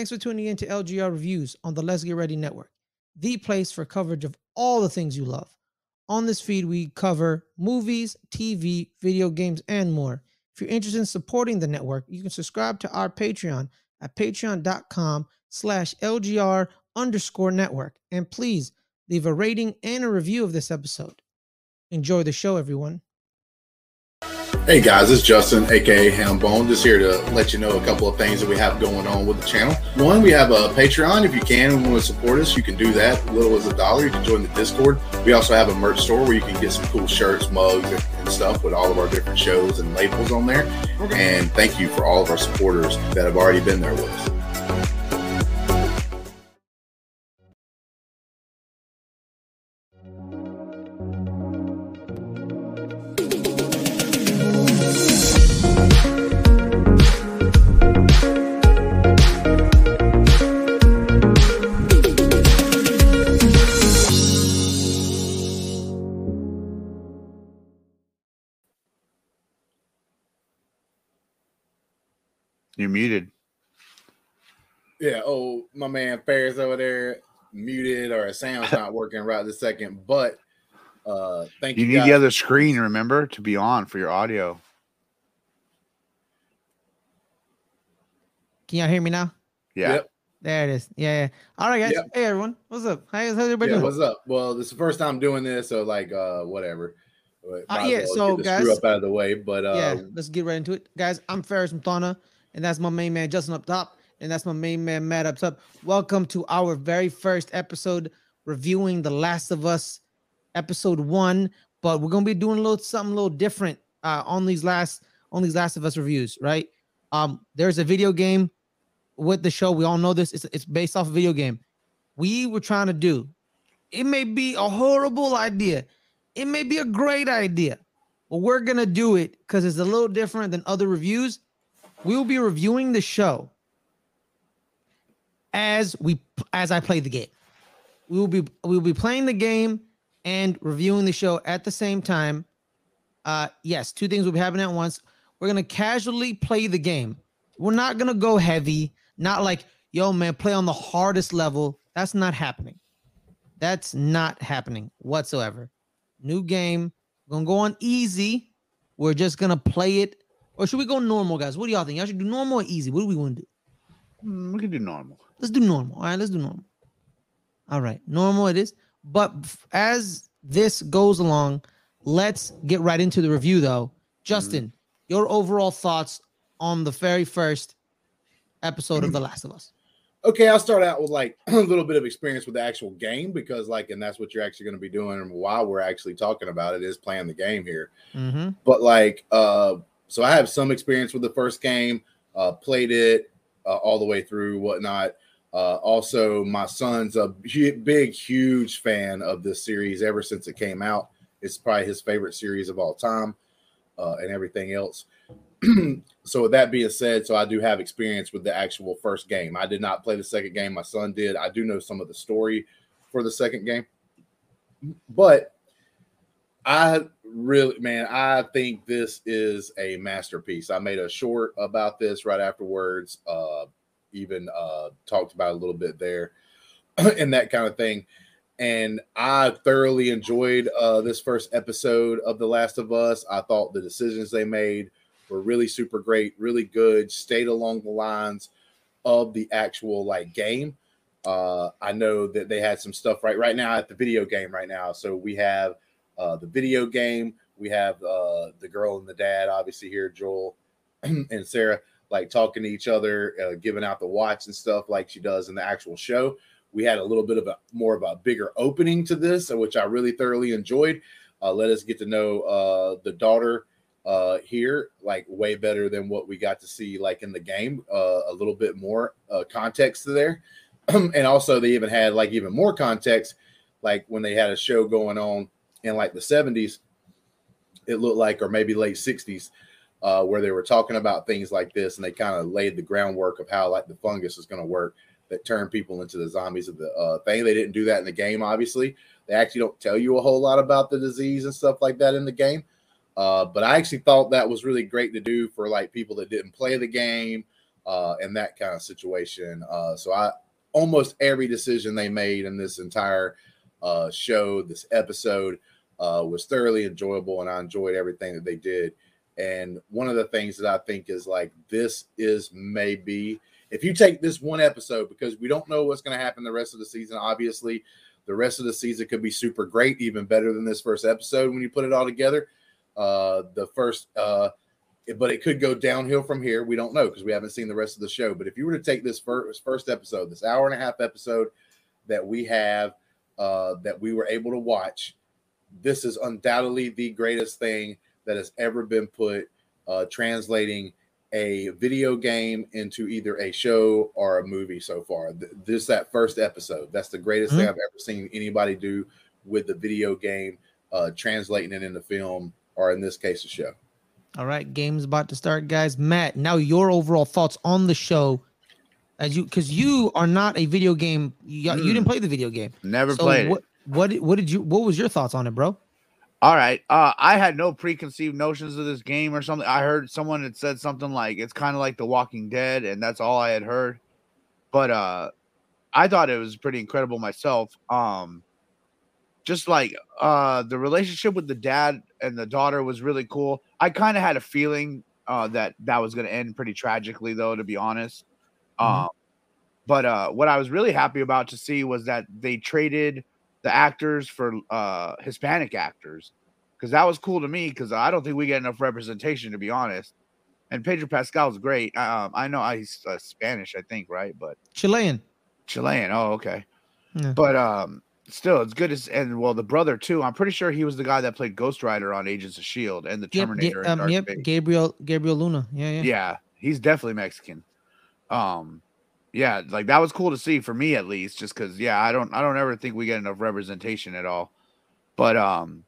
Thanks for tuning in to LGR Reviews on the Let's Get Ready Network, the place for coverage of all the things you love. On this feed, we cover movies, TV, video games, and more. If you're interested in supporting the network, you can subscribe to our Patreon at patreon.com slash LGR underscore network. And please leave a rating and a review of this episode. Enjoy the show, everyone. Hey guys, it's Justin, aka Hambone, just here to let you know a couple of things that we have going on with the channel. One, we have a Patreon. If you can and want to support us, you can do that. Little as a dollar. You can join the Discord. We also have a merch store where you can get some cool shirts, mugs, and stuff with all of our different shows and labels on there. And thank you for all of our supporters that have already been there with us. You're muted. Yeah. Oh, my man Fares over there muted or a sound's not working right this second. But uh thank you. You need guys. the other screen, remember, to be on for your audio. Can y'all hear me now? Yeah. Yep. There it is. Yeah, yeah. All right, guys. Yep. Hey, everyone. What's up? How- How's everybody Yeah, doing? what's up? Well, this is the first time doing this, so like uh whatever. But Uh, yeah, well so, get the screw guys- up out of the way. But uh yeah, let's get right into it. Guys, I'm Fares Muthana, and that's my main man Justin up top, and that's my main man Matt up top. Welcome to our very first episode reviewing The Last of Us, episode one. But we're gonna be doing a little something a little different uh, on these last on these Last of Us reviews, right? Um, there's a video game with the show. We all know this. It's it's based off a video game. We were trying to do. It may be a horrible idea. It may be a great idea. But we're gonna do it because it's a little different than other reviews. We will be reviewing the show as we as I play the game. We will be we will be playing the game and reviewing the show at the same time. Uh yes, two things will be happening at once. We're gonna casually play the game. We're not gonna go heavy, not like, yo, man, play on the hardest level. That's not happening. That's not happening whatsoever. New game. We're gonna go on easy. We're just gonna play it. Or should we go normal, guys? What do y'all think? Y'all should do normal or easy? What do we want to do? Mm, we can do normal. Let's do normal. All right, let's do normal. All right, normal it is. But as this goes along, let's get right into the review though. Justin, your overall thoughts on the very first episode of The Last of Us. Okay, I'll start out with like a little bit of experience with the actual game because, like, and that's what you're actually going to be doing while we're actually talking about it is playing the game here. Mm-hmm. But like, uh, so I have some experience with the first game, uh, played it uh, all the way through, whatnot. Uh, also, my son's a big, huge fan of this series ever since it came out. It's probably his favorite series of all time, uh, and everything else. so with that being said, so I do have experience with the actual first game. I did not play the second game. My son did. I do know some of the story for the second game, but I really, man, I think this is a masterpiece. I made a short about this right afterwards. Uh, even uh, talked about a little bit there, and that kind of thing. And I thoroughly enjoyed uh, this first episode of The Last of Us. I thought the decisions they made were really super great, really good, stayed along the lines of the actual like game. Uh, I know that they had some stuff right right now at the video game right now. So we have uh, the video game, we have uh, the girl and the dad, obviously here, Joel and Sarah, like talking to each other, uh, giving out the watch and stuff like she does in the actual show. We had a little bit of a more of a bigger opening to this, which I really thoroughly enjoyed. Uh, let us get to know uh, the daughter uh here like way better than what we got to see like in the game uh a little bit more uh context to there and also they even had like even more context like when they had a show going on in like the 70s it looked like or maybe late 60s uh where they were talking about things like this and they kind of laid the groundwork of how like the fungus is going to work that turn people into the zombies of the uh thing. They didn't do that in the game obviously. They actually don't tell you a whole lot about the disease and stuff like that in the game. Uh, but I actually thought that was really great to do for like people that didn't play the game, uh, in that kind of situation. Uh, so I almost every decision they made in this entire uh, show, this episode, uh, was thoroughly enjoyable, and I enjoyed everything that they did. And one of the things that I think is like this is maybe if you take this one episode because we don't know what's going to happen the rest of the season. Obviously, the rest of the season could be super great, even better than this first episode when you put it all together. Uh, the first, uh, but it could go downhill from here. We don't know because we haven't seen the rest of the show. But if you were to take this first first episode, this hour and a half episode that we have, uh, that we were able to watch, this is undoubtedly the greatest thing that has ever been put uh, translating a video game into either a show or a movie so far. This that first episode. That's the greatest mm-hmm. thing I've ever seen anybody do with the video game, uh, translating it into film or in this case a show. All right, game's about to start, guys. Matt, now your overall thoughts on the show, as you because you are not a video game. You, mm. you, didn't mm. play the video game. Never so played what, it. What what did you? What was your thoughts on it, bro? All right. Uh, I had no preconceived notions of this game or something. I heard someone had said something like it's kind of like The Walking Dead, and that's all I had heard. But uh, I thought it was pretty incredible myself. Um, just like uh, the relationship with the dad and the daughter was really cool. I kind of had a feeling uh, that that was going to end pretty tragically, though, to be honest. Mm-hmm. Um, but uh, what I was really happy about to see was that they traded the actors for uh Hispanic actors because that was cool to me because I don't think we get enough representation to be honest. And Pedro Pascal's great. Um, I know he's uh, Spanish, I think, right? But Chilean. Chilean. Oh, okay. Yeah. But um, still, it's good as and well the brother too. I'm pretty sure he was the guy that played Ghost Rider on Agents of Shield and the Terminator. Yep, um, yep. Gabriel Gabriel Luna. Yeah, yeah. Yeah, he's definitely Mexican. Um, yeah, like that was cool to see for me at least, just because yeah, I don't I don't ever think we get enough representation at all. But um,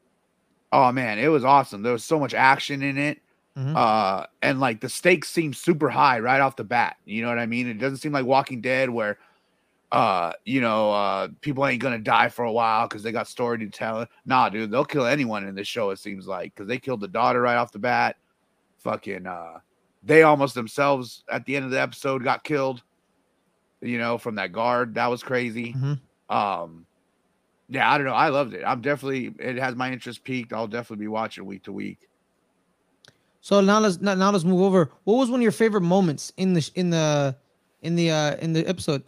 oh man, it was awesome. There was so much action in it. Mm-hmm. Uh, and like the stakes seem super high right off the bat. You know what I mean? It doesn't seem like Walking Dead where uh, you know, uh, people ain't gonna die for a while because they got story to tell. Nah, dude, they'll kill anyone in this show. It seems like because they killed the daughter right off the bat. Fucking, uh, they almost themselves at the end of the episode got killed you know, from that guard. That was crazy. Mm-hmm. Um, yeah, I don't know. I loved it. I'm definitely it has my interest peaked. I'll definitely be watching week to week. So now let's now let's move over. What was one of your favorite moments in the in the in the uh in the episode?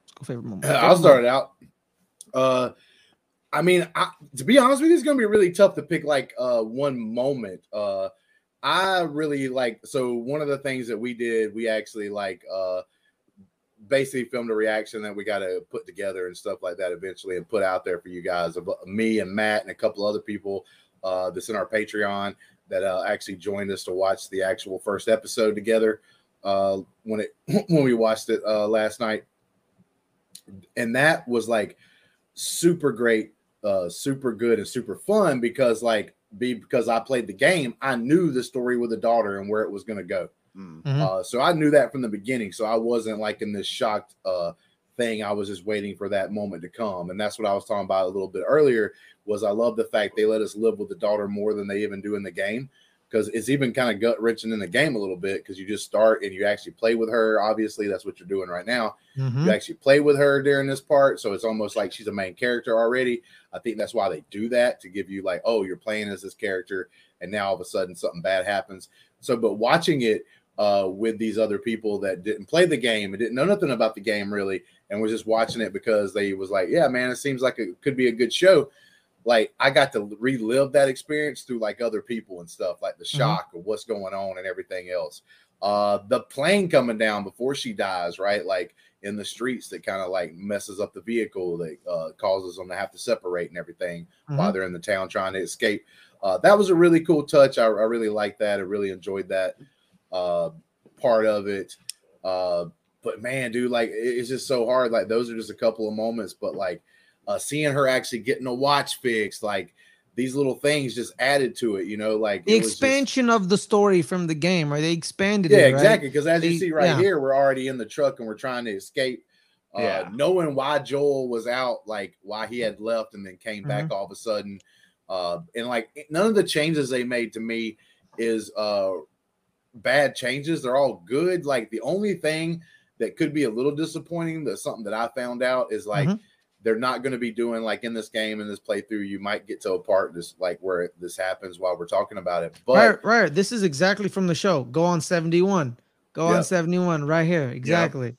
Let's go favorite moment. I'll start it out. Uh I mean, I, to be honest with you, it's gonna be really tough to pick like uh one moment. Uh I really like so one of the things that we did, we actually like uh basically filmed a reaction that we got to put together and stuff like that eventually and put out there for you guys of me and Matt and a couple other people uh, that's in our Patreon that uh, actually joined us to watch the actual first episode together uh, when it when we watched it uh, last night, and that was like super great, uh, super good, and super fun because like be because I played the game, I knew the story with the daughter and where it was going to go. Mm. Mm-hmm. Uh, so I knew that from the beginning. So I wasn't like in this shocked uh, thing. I was just waiting for that moment to come. And that's what I was talking about a little bit earlier was I love the fact they let us live with the daughter more than they even do in the game because it's even kind of gut wrenching in the game a little bit because you just start and you actually play with her. Obviously, that's what you're doing right now. Mm-hmm. You actually play with her during this part, so it's almost like she's a main character already. I think that's why they do that to give you like, oh, you're playing as this character, and now all of a sudden something bad happens. So, but watching it uh, with these other people that didn't play the game and didn't know nothing about the game really, and was just watching it because they was like, yeah, man, it seems like it could be a good show. Like I got to relive that experience through like other people and stuff, like the mm-hmm. shock mm-hmm. of what's going on and everything else. Uh, the plane coming down before she dies, right? Like in the streets that kind of like messes up the vehicle that uh, causes them to have to separate and everything mm-hmm. while they're in the town trying to escape. Uh, that was a really cool touch. I, I really liked that. I really enjoyed that uh, part of it. Uh, but man, dude, like it's just so hard. Like those are just a couple of moments, but like uh, seeing her actually getting a watch fixed, like these little things just added to it, you know, like the expansion just, of the story from the game, right? They expanded yeah, it. exactly. Because as they, you see right yeah. here, we're already in the truck and we're trying to escape. Uh, yeah. knowing why Joel was out, like why he had left and then came back mm-hmm. all of a sudden. Uh, and like none of the changes they made to me is uh bad changes. They're all good. Like the only thing that could be a little disappointing, that's something that I found out is like Mhm. they're not going to be doing like in this game in this playthrough. You might get to a part this like where this happens while we're talking about it, but right, right. This is exactly from the show. Go on 71. Go on 71 right here. Exactly.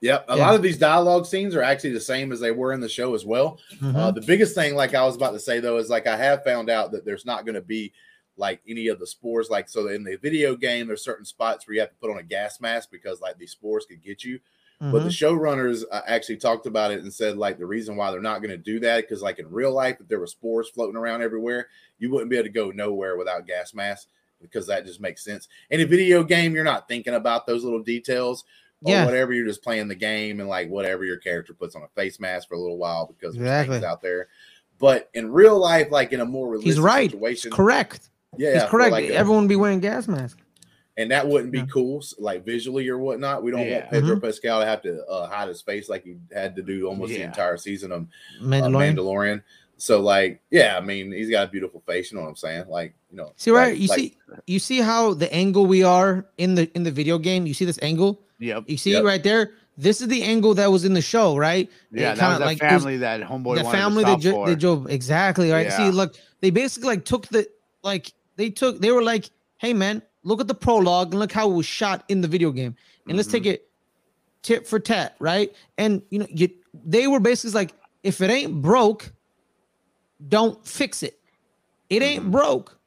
Yep. A Yeah. lot of these dialogue scenes are actually the same as they were in the show as well. Mhm. Uh, the biggest thing, like I was about to say though, is like I have found out that there's not going to be like any of the spores. Like so, in the video game, there's certain spots where you have to put on a gas mask because like these spores could get you. But the Mhm. showrunners uh, actually talked about it and said like the reason why they're not going to do that because like in real life, if there were spores floating around everywhere, you wouldn't be able to go nowhere without gas masks because that just makes sense. In a video game, you're not thinking about those little details or Yeah. whatever. You're just playing the game and like whatever your character puts on a face mask for a little while because there's Exactly. things out there. But in real life, like in a more realistic He's right. situation, Correct. Yeah, He's correct. like a- Everyone be wearing gas masks. and that wouldn't be Yeah. cool, like visually or whatnot. We don't Yeah. want Pedro Mm-hmm. Pascal to have to uh, hide his face like he had to do almost the entire season of uh, Mandalorian. Mandalorian. So, like, yeah, I mean, he's got a beautiful face. You know what I'm saying? Like, you know, See right, like- you like- see you see how the angle we are in the in the video game. You see this angle? Yep. You see Yep. right there? This is the angle that was in the show, right? Yeah, It that kinda that like- family that homeboy the family to that stop jo- for. they drove exactly right. Yeah. See, look, they basically like took the like they took they were like, hey man, look at the prologue and look how it was shot in the video game, and let's Mhm. take it tit for tat, right? And you know, you they were basically like, if it ain't broke, don't fix it. It ain't Mhm. broke.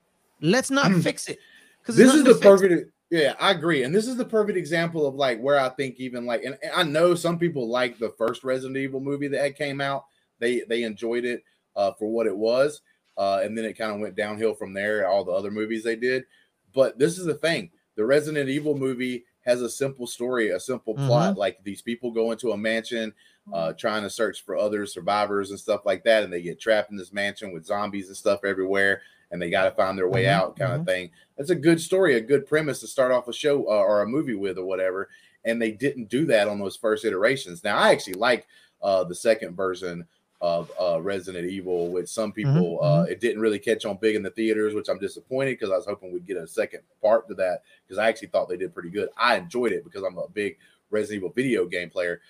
Let's not fix it. Because this is the perfect yeah i agree and this is the perfect example of like where i think even like and, and i know some people like the first resident evil movie that came out they they enjoyed it uh for what it was uh and then it kind of went downhill from there all the other movies they did. But this is the thing the resident evil movie has a simple story a simple plot like these people go into a mansion uh trying to search for other survivors and stuff like that and they get trapped in this mansion with zombies and stuff everywhere and they got to find their way Mhm, out kind of thing. That's a good story, a good premise to start off a show uh, or a movie with or whatever. And they didn't do that on those first iterations. Now, I actually like uh, the second version of uh, Resident Evil, which some people uh, it didn't really catch on big in the theaters, which I'm disappointed because I was hoping we'd get a second part to that because I actually thought they did pretty good. I enjoyed it because I'm a big Resident Evil video game player.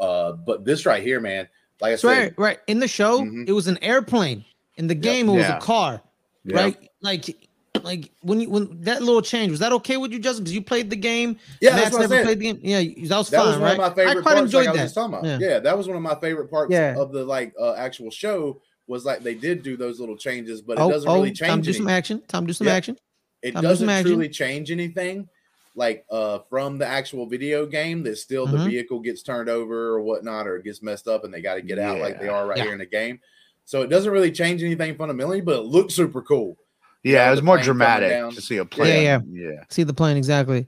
Uh, but this right here, man, like I said, right, right. In the show, Mhm. it was an airplane. In the game, it was Yeah. a car. Yeah. Right? Like like when you when that little change was that okay with you, Justin? Because you played the game. yeah, Matt's that's what I never played the game. Yeah, that was that fine, was one right? of my favorite I quite parts. enjoyed like I was that. just talking about. Yeah. Yeah. that was one of my favorite parts Yeah. of the like uh, actual show. Was like they did do those little changes, but it oh, doesn't oh, really time change. to do some action. Time to do some Yeah. action. It time doesn't imagine. truly change anything, like uh from the actual video game. That still the Mhm. vehicle gets turned over or whatnot, or it gets messed up, and they got to get out like they are right here in the game. So it doesn't really change anything fundamentally, but it looks super cool. Yeah, know, it was more dramatic down. to see a plane. yeah. yeah. See the plane exactly.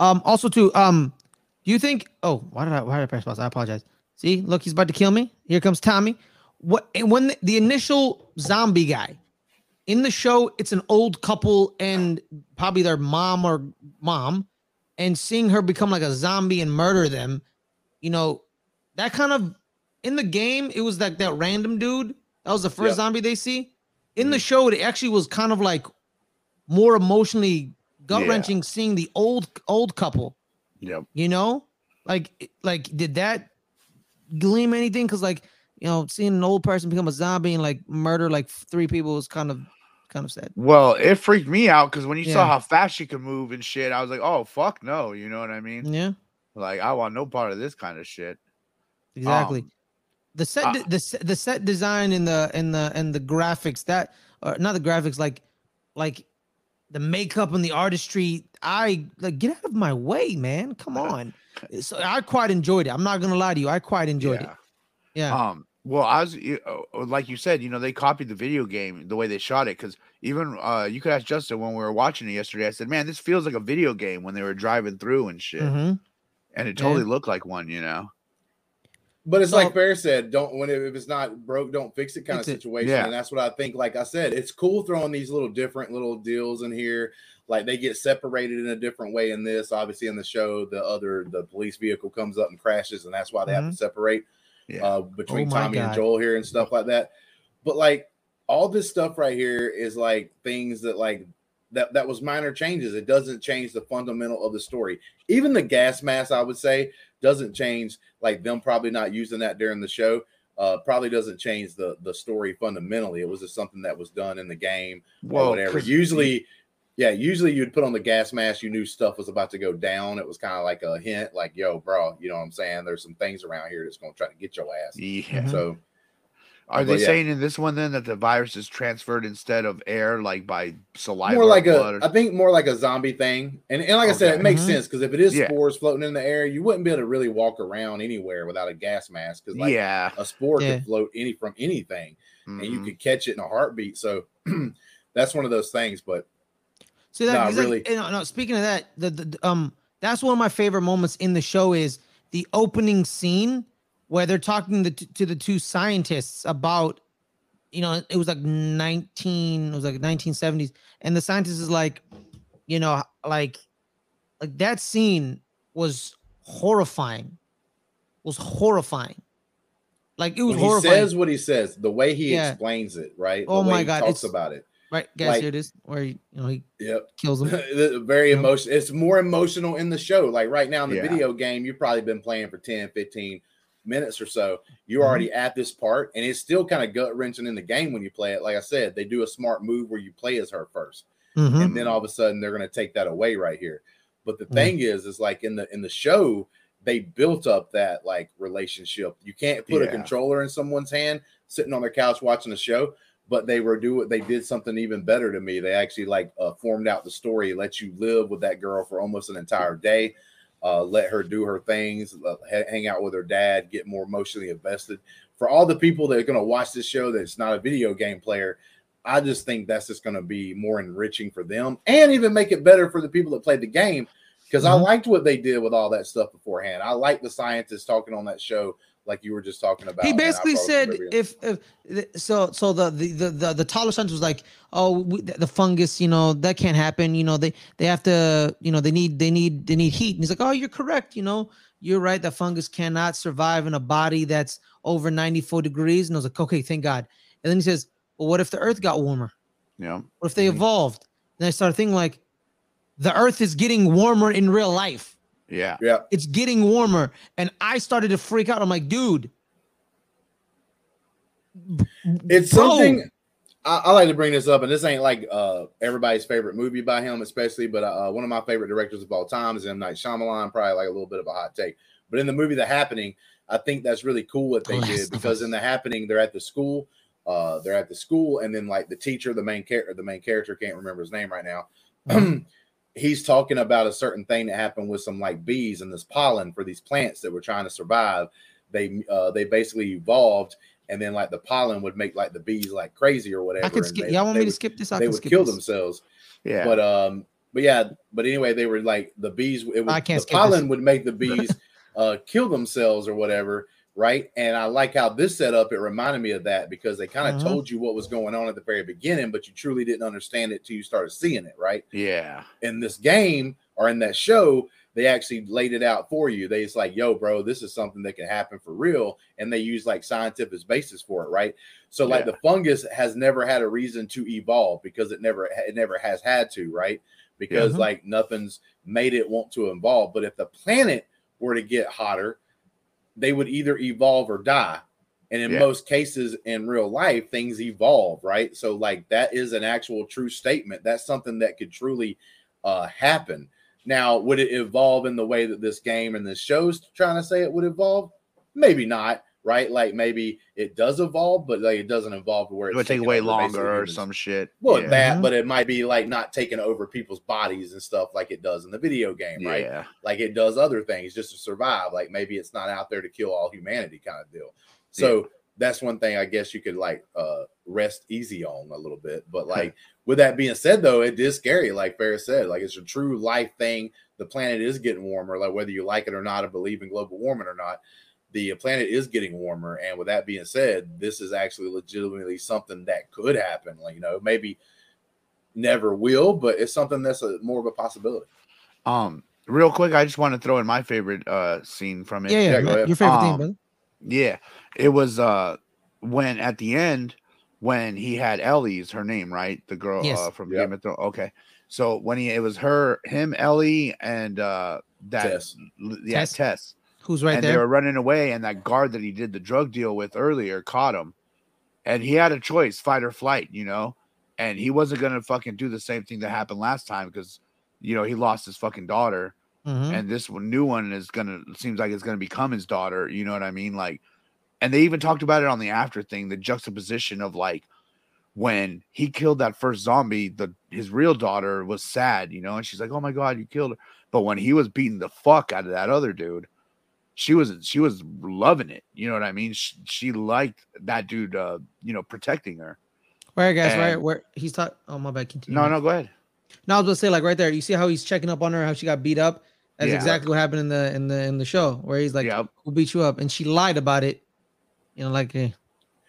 Um. Also, too. Um. Do you think? Oh, why did I? Why did I press pause? I apologize. See, look, he's about to kill me. Here comes Tommy. What? And when the, the initial zombie guy in the show, it's an old couple and probably their mom or mom, and seeing her become like a zombie and murder them, you know, that kind of in the game, it was like that random dude. That was the first Yep. zombie they see. In the show, it actually was kind of like more emotionally gut wrenching seeing the old old couple. Yep. You know, like like did that gleam anything? Because like you know, seeing an old person become a zombie and like murder like three people was kind of kind of sad. Well, it freaked me out because when you saw how fast she could move and shit, I was like, "Oh fuck no!" You know what I mean? Yeah, Like, I want no part of this kind of shit. exactly. Um, the set uh, the the set design and the and the and the graphics that or not the graphics like like the makeup and the artistry i like get out of my way man come on so i quite enjoyed it i'm not gonna lie to you i quite enjoyed it yeah Um. Well, I was uh, like you said, you know, they copied the video game the way they shot it because even uh, you could ask Justin when we were watching it yesterday. I said, "Man, this feels like a video game when they were driving through and shit," Mhm. and it Yeah. totally looked like one. You know? But it's So- like Fair said, don't when it, if it's not broke, don't fix it kind of it. situation. Yeah. And that's what I think. Like I said, it's cool throwing these little different little deals in here. Like they get separated in a different way in this. Obviously, in the show, the other the police vehicle comes up and crashes, and that's why they have to separate Yeah. uh, between Oh my Tommy and Joel here and stuff like that. But like all this stuff right here is like things that like that that was minor changes. It doesn't change the fundamental of the story. Even the gas mask, I would say, doesn't change. Like them probably not using that during the show, uh, probably doesn't change the the story fundamentally. It was just something that was done in the game or Well, Usually, yeah, usually you'd put on the gas mask. You knew stuff was about to go down. It was kind of like a hint, like, "Yo, bro, you know what I'm saying? There's some things around here that's going to try to get your ass." Yeah. So Are But they yeah. saying in this one then that the virus is transferred instead of air, like by saliva? more or like blood a, or- I think more like a zombie thing. And, and like I said, it makes Mhm. sense because if it is Yeah. spores floating in the air, you wouldn't be able to really walk around anywhere without a gas mask because like yeah. a spore Yeah. could float any from anything and you Mhm. could catch it in a heartbeat. So that's one of those things. But So that Nah, because, like, really. no, speaking of that, the, the the, um that's one of my favorite moments in the show is the opening scene where they're talking to, to the two scientists about you know it was like 19 it was like 1970s and the scientist is like you know like like that scene was horrifying was horrifying like it was when he horrifying says what he says, the way he Yeah. explains it, right? Oh the way my he God, talks it's- about it. right guys like- here it is where he, you know he Yep. kills him very emotional. It's more emotional in the show. Like right now in the Yeah. video game, you've probably been playing for 10, 15 minutes or so. You're Mhm. already at this part, and it's still kind of gut wrenching in the game when you play it. Like I said, they do a smart move where you play as her 1st Mhm. and then all of a sudden they're going to take that away right here. But the thing is, is like in the in the show, they built up that like relationship. You can't put a controller in someone's hand sitting on their couch watching a show. But they were do they did something even better to me. They actually like uh, formed out the story, let you live with that girl for almost an entire day, uh, let her do her things, uh, hang out with her dad, get more emotionally invested. For all the people that are going to watch this show that's not a video game player, I just think that's just going to be more enriching for them and even make it better for the people that played the game. Because I Mhm. liked what they did with all that stuff beforehand. I liked the scientists talking on that show, like you were just talking about. he basically thought it was said if, if so so the the the the, the taller scientist was like oh we, the fungus you know that can't happen you know they they have to you know they need they need they need heat and he's like oh you're correct you know you're right that fungus cannot survive in a body that's over 94 degrees and I was like okay thank God and then he says well what if the earth got warmer Yeah. what if they Mhm. evolved and I started thinking like the earth is getting warmer in real life Yeah. yeah, it's getting warmer and I started to freak out I'm like dude it's Bro. something I, I like to bring this up, and this ain't like uh everybody's favorite movie by him, especially, but uh, one of my favorite directors of all time is M Night Shyamalan. Probably like a little bit of a hot take, but in the movie The Happening, I think that's really cool what they Last did because in The Happening they're at the school, uh, they're at the school, and then like the teacher, the main character, the main character can't remember his name right now. He's talking about a certain thing that happened with some like bees and this pollen for these plants that were trying to survive. They uh, they basically evolved, and then like the pollen would make like the bees like crazy or whatever. I could skip they- y'all want they me to would- skip this I they can would skip kill this. themselves. Yeah. But um, but yeah, but anyway, they were like the bees. It would, I can't the skip pollen this. would make the bees uh kill themselves or whatever, right? And I like how this set up. It reminded me of that because they kind of Mhm. told you what was going on at the very beginning, but you truly didn't understand it till you started seeing it, right? yeah. in this game or in that show, they actually laid it out for you. They it's like, yo, bro, this is something that can happen for real, and they use like scientific basis for it, right? So like Yeah. the fungus has never had a reason to evolve because it never it never has had to, right? Because Mhm. like nothing's made it want to evolve. But if the planet were to get hotter, they would either evolve or die. And in Yeah. most cases in real life, things evolve, right? So, like, that is an actual true statement. That's something that could truly uh, happen. Now, would it evolve in the way that this game and this show's trying to say it would evolve? Maybe not, right? Like, maybe it does evolve, but like it doesn't evolve to where It would take taking way longer or some shit. Well, yeah. that, Mhm. but it might be like not taking over people's bodies and stuff like it does in the video game, right? Yeah. like it does other things just to survive. Like maybe it's not out there to kill all humanity kind of deal. So that's one thing I guess you could like uh rest easy on a little bit. But like with that being said though, it is scary, like Fares said. Like it's a true life thing. The planet is getting warmer, like whether you like it or not, or believe in global warming or not. The planet is getting warmer, and with that being said, this is actually legitimately something that could happen. Like you know, maybe never will, but it's something that's a more of a possibility. Um, real quick, I just want to throw in my favorite uh scene from it. Yeah, yeah. Yeah, go ahead. Your favorite thing, Um, brother. Yeah, it was uh when at the end when he had Ellie's her name right, the girl Yes. uh, from Yep. Game of Thrones. Okay, So when he it was her, him, Ellie, and uh that Tess. yeah, Tess? Tess. Who's right and they were running away, and that guard that he did the drug deal with earlier caught him, and he had a choice, fight or flight, you know, and he wasn't gonna fucking do the same thing that happened last time because, you know, he lost his fucking daughter, Mhm. and this one, new one is gonna seems like it's gonna become his daughter. You know what I mean? Like, and they even talked about it on the after thing, the juxtaposition of like when he killed that first zombie, the his real daughter was sad, you know, and she's like, "Oh my god, you killed her." But when he was beating the fuck out of that other dude, she was she was loving it. You know what I mean? She, she liked that dude, uh, you know, protecting her. Right, guys. Right, where he's talking. Oh my bad. Continue. No, no, go ahead. No, I was gonna say like right there. You see how he's checking up on her, how she got beat up. That's Yeah. exactly what happened in the in the in the show where he's like, Yep. "Who beat you up?" And she lied about it. You know, like, eh.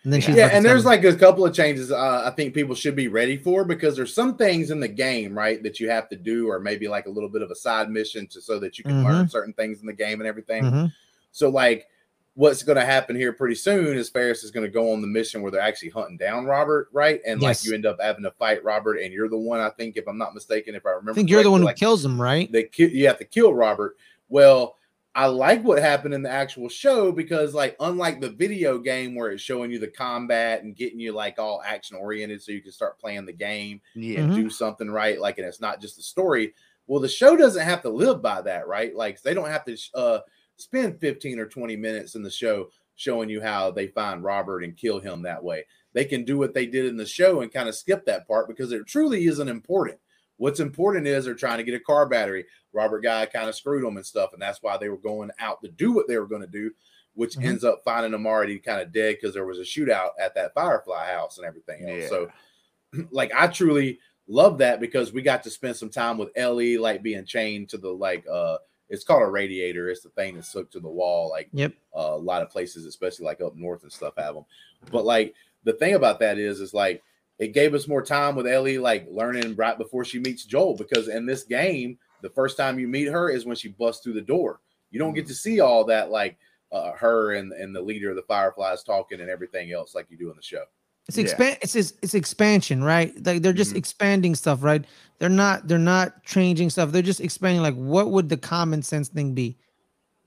And then she's yeah, and there's like a couple of changes uh, I think people should be ready for because there's some things in the game, right, that you have to do, or maybe like a little bit of a side mission to so that you can learn certain things in the game and everything. Mhm. So, like, what's going to happen here pretty soon is Fares is going to go on the mission where they're actually hunting down Robert, right? And Yes. like you end up having to fight Robert, and you're the one, I think, if I'm not mistaken, if I remember, I think you're the one who like, kills him, right? they ki- you have to kill Robert. Well, I like what happened in the actual show because, like, unlike the video game where it's showing you the combat and getting you like all action oriented, so you can start playing the game Yeah, and do something right, like, and it's not just the story. Well, the show doesn't have to live by that, right? Like, they don't have to uh, spend 15 or 20 minutes in the show showing you how they find Robert and kill him that way. They can do what they did in the show and kind of skip that part because it truly isn't important. What's important is they're trying to get a car battery. Robert guy kind of screwed them and stuff, and that's why they were going out to do what they were going to do, which Mhm. ends up finding them already kind of dead because there was a shootout at that Firefly house and everything else. So, like, I truly love that because we got to spend some time with Ellie, like being chained to the like uh, it's called a radiator. It's the thing that's hooked to the wall, like Yep. uh, a lot of places, especially like up north and stuff, have them. But like the thing about that is, is like it gave us more time with Ellie, like learning right before she meets Joel. Because in this game, the first time you meet her is when she busts through the door. You don't get to see all that, like uh, her and and the leader of the Fireflies talking and everything else, like you do in the show. It's Yeah. expand. It's it's it's expansion, right? Like they're just Mhm. expanding stuff, right? They're not they're not changing stuff. They're just expanding. Like, what would the common sense thing be?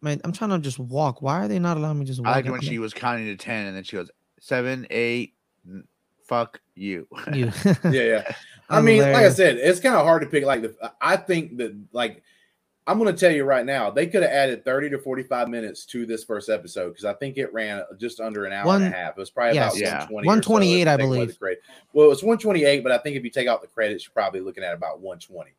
Man, I'm trying to just walk. Why are they not allowing me to just walk? I like when she was counting to ten, and then she goes seven, eight, n- fuck you. you. yeah, yeah. I mean, like I said, it's kind of hard to pick. Like, the, I think that, like, I'm going to tell you right now, they could have added 30 to 45 minutes to this first episode because I think it ran just under an hour One- and a half. It was probably yes. about Yeah. 120. 128, I I believe. Well, it's 128, but I think if you take out the credits, you're probably looking at about 120.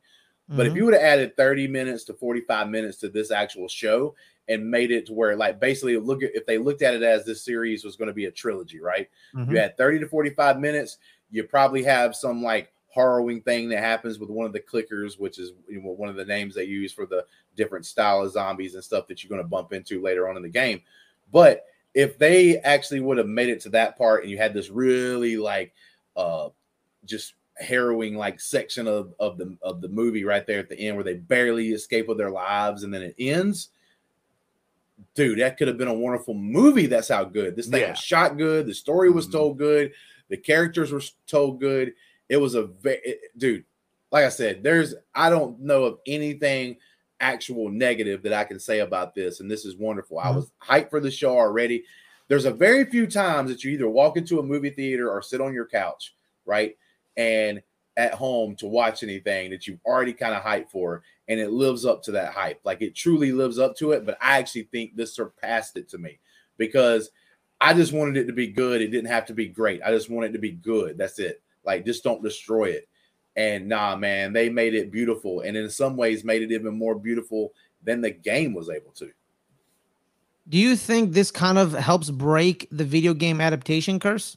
But if Mhm. you would have added 30 minutes to 45 minutes to this actual show and made it to where, like, basically, look at if they looked at it as this series was going to be a trilogy, right? Mhm. You had 30 to 45 minutes. You probably have some like harrowing thing that happens with one of the clickers, which is you know, one of the names they use for the different style of zombies and stuff that you're going to bump into later on in the game. But if they actually would have made it to that part and you had this really like uh just harrowing like section of, of the of the movie right there at the end where they barely escape with their lives and then it ends dude that could have been a wonderful movie that's how good. This thing Yeah. was shot good. The story was Mhm. told good. The characters were told good. It was a very dude like i said there's i don't know of anything actual negative that i can say about this and this is wonderful. I Mhm. was hyped for the show already. There's a very few times that you either walk into a movie theater or sit on your couch right? And at home to watch anything that you've already kind of hyped for and it lives up to that hype. Like it truly lives up to it but i actually think this surpassed it to me because i just wanted it to be good. It didn't have to be great. I just wanted it to be good. That's it. Like just don't destroy it. And nah man they made it beautiful and in some ways made it even more beautiful than the game was able to. Do you think this kind of helps break the video game adaptation curse?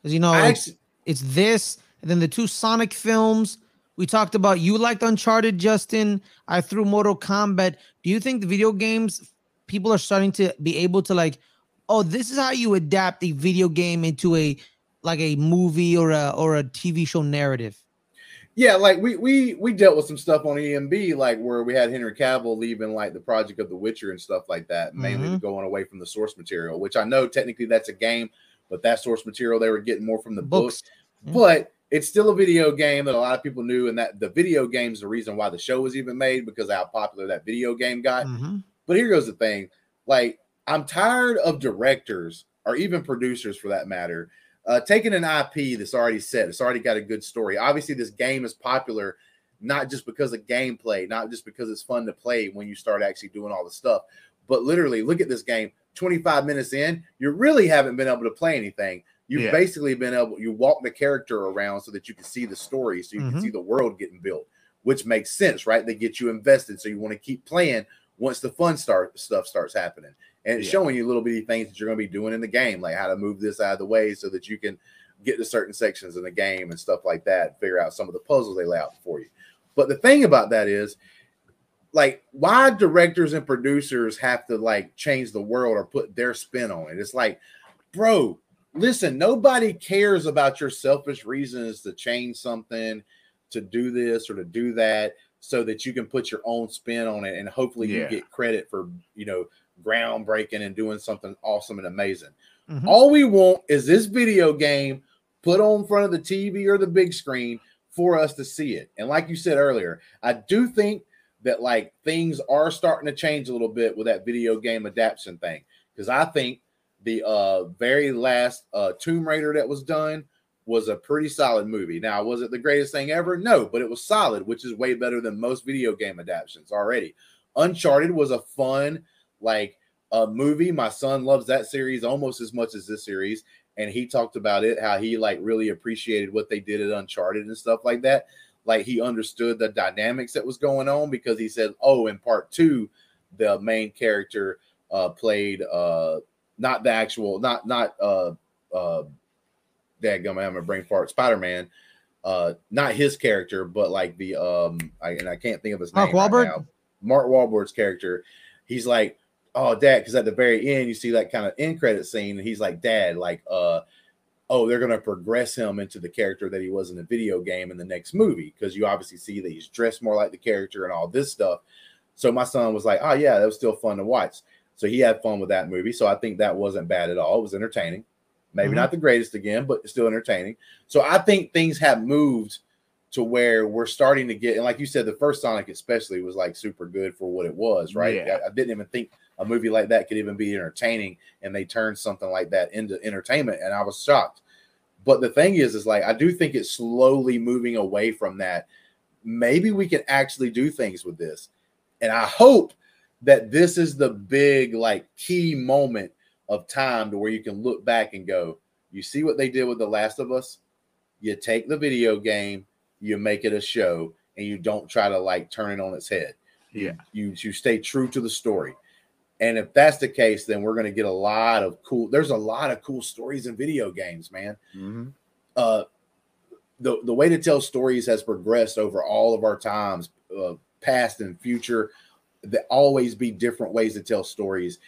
Because you know, actually, it's this, and then the two Sonic films. We talked about you liked Uncharted, Justin. I threw Mortal Kombat. Do you think the video games people are starting to be able to like, oh, this is how you adapt a video game into a like a movie or a or a TV show narrative? Yeah, like we we we dealt with some stuff on EMB, like where we had Henry Cavill leaving like the project of The Witcher and stuff like that, mainly Mhm. going away from the source material, which I know technically that's a game, but that source material they were getting more from the books. Books. Yeah. But it's still a video game that a lot of people knew, and that the video game's the reason why the show was even made because of how popular that video game got. Mhm. But here goes the thing: like, I'm tired of directors or even producers, for that matter, uh, taking an IP that's already set. It's already got a good story. Obviously, this game is popular not just because of gameplay, not just because it's fun to play when you start actually doing all the stuff, but literally, look at this game. 25 minutes in, you really haven't been able to play anything. You've Yeah. basically been able you walk the character around so that you can see the story, so you Mhm. can see the world getting built, which makes sense, right? They get you invested, so you want to keep playing once the fun start stuff starts happening. And it's Yeah. showing you little bitty things that you're going to be doing in the game, like how to move this out of the way so that you can get to certain sections in the game and stuff like that. Figure out some of the puzzles they lay out for you. But the thing about that is, like, why directors and producers have to like change the world or put their spin on it? It's like, bro, listen, nobody cares about your selfish reasons to change something, to do this or to do that, so that you can put your own spin on it and hopefully Yeah. you get credit for you know groundbreaking and doing something awesome and amazing. Mhm. All we want is this video game put on front of the TV or the big screen for us to see it. And like you said earlier, I do think that like things are starting to change a little bit with that video game adaptation thing because I think the uh very last uh Tomb Raider that was done was a pretty solid movie. Now, was it the greatest thing ever? No, but it was solid, which is way better than most video game adaptations already. Uncharted was a fun like uh movie. My son loves that series almost as much as this series and he talked about it how he like really appreciated what they did at Uncharted and stuff like that. Like he understood the dynamics that was going on because he said, "Oh, in part 2, the main character uh played uh not the actual not not uh uh dadgum, I'm gonna brain fart Spider-Man uh not his character but like the um I, and I can't think of his Mark name right Wahlberg? now. Mark Wahlberg's character he's like oh dad because at the very end you see that kind of end credit scene and he's like dad like uh oh they're going to progress him into the character that he was in the video game in the next movie because you obviously see that he's dressed more like the character and all this stuff so my son was like oh yeah that was still fun to watch so he had fun with that movie. So i think that wasn't bad at all. It was entertaining. Maybe Mhm. not the greatest again but still entertaining. So i think things have moved to where we're starting to get and like you said the first sonic especially was like super good for what it was right? Yeah. I, I didn't even think a movie like that could even be entertaining and they turned something like that into entertainment and i was shocked. But the thing is is like i do think it's slowly moving away from that. Maybe we can actually do things with this and i hope that this is the big like key moment of time to where you can look back and go you see what they did with the last of us? You take the video game you make it a show and you don't try to like turn it on its head. Yeah. you you stay true to the story. And if that's the case then we're going to get a lot of cool there's a lot of cool stories in video games man. Mhm. uh the the way to tell stories has progressed over all of our times uh, past and future there always be different ways to tell stories.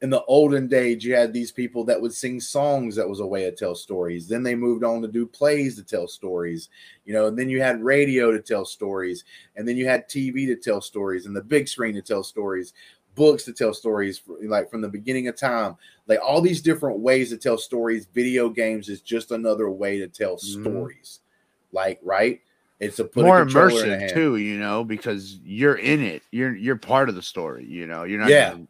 In the olden days you had these people that would sing songs that was a way to tell stories. Then they moved on to do plays to tell stories you know and then you had radio to tell stories and then you had tv to tell stories and the big screen to tell stories books to tell stories like from the beginning of time. Like all these different ways to tell stories. Video games is just another way to tell Mhm. stories. Like right it's a put More a controller in a immersive too, you know, because you're in it. You're you're part of the story. You know, you're not Yeah. just,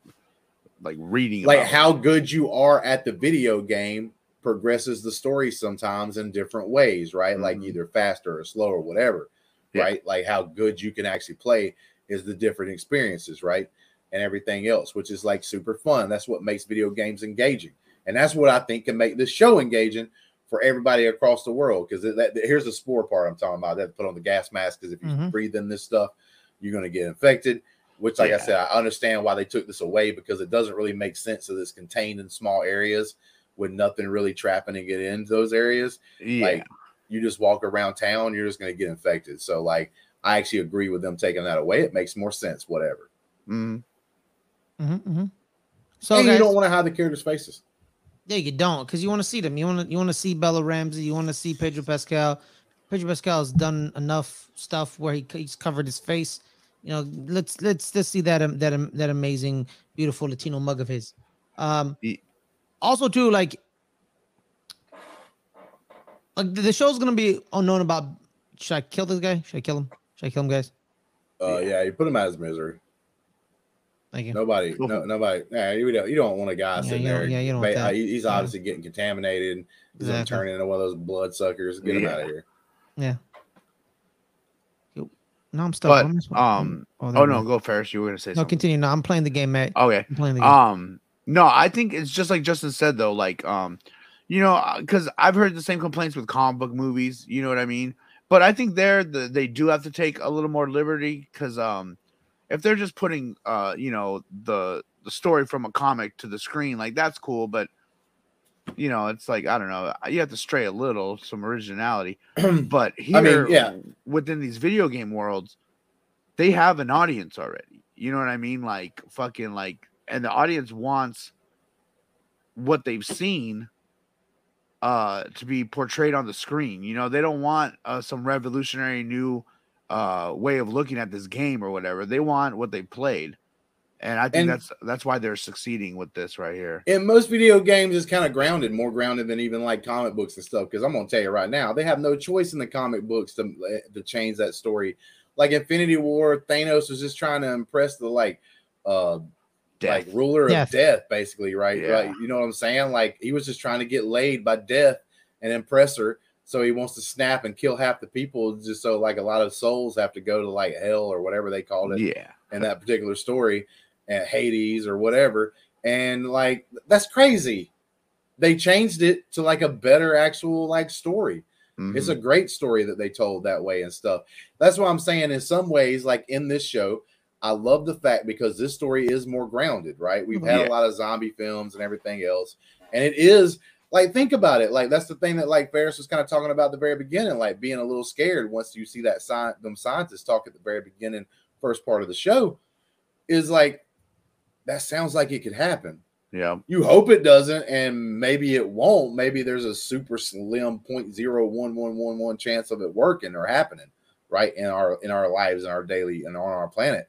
like reading like about it. how good you are at the video game progresses the story sometimes in different ways right like Mhm. either faster or slower or whatever Yeah. right like how good you can actually play is the different experiences right and everything else which is like super fun that's what makes video games engaging and that's what i think can make this show engaging for everybody across the world because here's the spore part i'm talking about that put on the gas mask because if you Mhm. breathe in this stuff you're going to get infected which like i said i understand why they took this away because it doesn't really make sense that it's contained in small areas with nothing really trapping to get into those areas yeah. like you just walk around town you're just going to get infected so like i actually agree with them taking that away it makes more sense whatever Mhm. Mhm, mhm. So and guys, you don't want to hide the characters faces Yeah, you don't, because you want to see them. You want to you want to see Bella Ramsey. You want to see Pedro Pascal. Pedro Pascal's done enough stuff where he he's covered his face. You know, let's let's let's see that um, that um, that amazing, beautiful Latino mug of his. Um, also too like Like the the show's gonna be unknown about. Should I kill this guy? Should I kill him? Should I kill him, guys? Uh, yeah, you put him out of his misery. Thank you. Nobody, no, nobody. Yeah, you don't. You don't want a guy Yeah, sitting you there. yeah, you don't ba- want that. uh, he- He's Yeah. obviously getting contaminated. He's gonna turn into one of those blood suckers. Get him Yeah. out of here. Yeah. No, I'm stuck. But, I'm just- um, there Oh no, go. go Fares. You were gonna say No, something. continue. No, I'm playing the game, Matt. Okay. I'm playing the game. Um, no, I think it's just like Justin said though. Like, um, you know, because I've heard the same complaints with comic book movies. You know what I mean? But I think there the, they do have to take a little more liberty because um, if they're just putting uh, you know, the the story from a comic to the screen, like that's cool, but you know, it's like I don't know, you have to stray a little, some originality. But here, I mean, yeah. within these video game worlds, they have an audience already. You know what I mean? Like fucking like, and the audience wants what they've seen uh to be portrayed on the screen. You know, they don't want uh, some revolutionary new uh way of looking at this game or whatever. They want what they played. And I think And- that's that's why they're succeeding with this right here. in most video games is kind of grounded, more grounded than even like comic books and stuff. Because I'm gonna tell you right now, they have no choice in the comic books to to change that story. Like Infinity War, Thanos was just trying to impress the like uh Death. like ruler Death. of death, basically, right? Yeah. Like, you know what I'm saying? Like he was just trying to get laid by death and impress her. So he wants to snap and kill half the people just so like a lot of souls have to go to like hell or whatever they called it yeah. in that particular story at Hades or whatever. And like that's crazy. They changed it to like a better actual like story. It's a Mhm. great story that they told that way and stuff. That's what I'm saying. In some ways, like in this show, I love the fact because this story is more grounded, right? We've had Yeah. a lot of zombie films and everything else, and it is like think about it. Like that's the thing that like Fares was kind of talking about at the very beginning, like being a little scared once you see that sign them scientists talk at the very beginning, first part of the show, is like that sounds like it could happen yeah. you hope it doesn't and maybe it won't maybe there's a super slim 0.01111 chance of it working or happening right in our in our lives in our daily and on our planet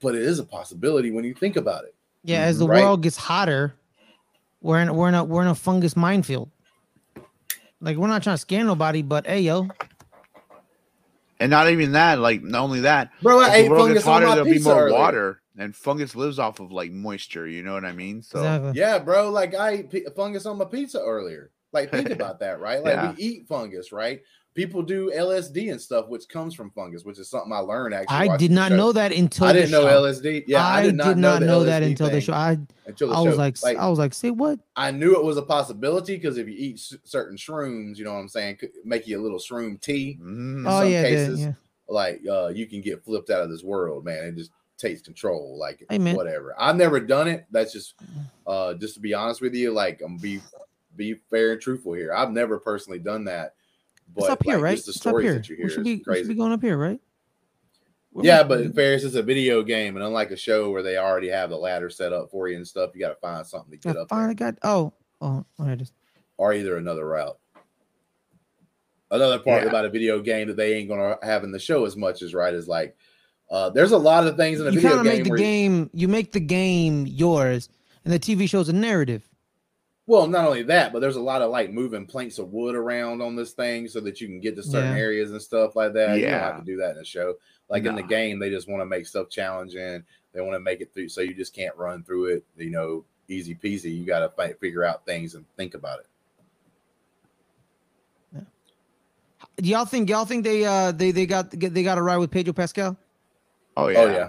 but it is a possibility when you think about it Yeah, as the Right. world gets hotter, we're in we're in a we're in a fungus minefield. Like we're not trying to scare nobody, but hey yo, And not even that, like not only that, bro i ate the world fungus on hotter, my there'll be more earlier. water, and fungus lives off of like moisture. You know what I mean? So exactly. yeah bro like i ate pi- fungus on my pizza earlier like think about that right like Yeah. we eat fungus right people do lsd and stuff which comes from fungus which is something i learned actually I did not know that until i didn't know lsd yeah I, i did not, know, know, that until the show. I until the I was show. like, I was like, say what? I knew it was a possibility because if you eat certain shrooms, you know what I'm saying, could make you a little shroom tea. Mm, Oh some yeah, cases, yeah. Like uh, you can get flipped out of this world, man. It just takes control, like Hey, whatever. I've never done it. That's just uh, just to be honest with you, like I'm be be fair and truthful here. I've never personally done that, but It's up here, like, right? just the It's up here. that you hear We should be, we should be going up here, right? We're yeah, but Fares is a video game, and unlike a show where they already have the ladder set up for you and stuff, you got to find something to I get up finally there, got. Oh, oh, it is. or either another route. Another part Yeah. about a video game that they ain't gonna have in the show as much as right is like, uh, there's a lot of things in a You video game make the where, you- game. You make the game yours, and the TV show's a narrative. Well, not only that, but there's a lot of like moving planks of wood around on this thing so that you can get to certain Yeah. areas and stuff like that. You don't have to do that in a show. Like in the game, they just want to make stuff challenging. They want to make it through, so you just can't run through it. You know, easy peasy. You got to fi- figure out things and think about it. Do y'all think y'all think they uh they they got they got a ride with Pedro Pascal? oh yeah, Oh yeah.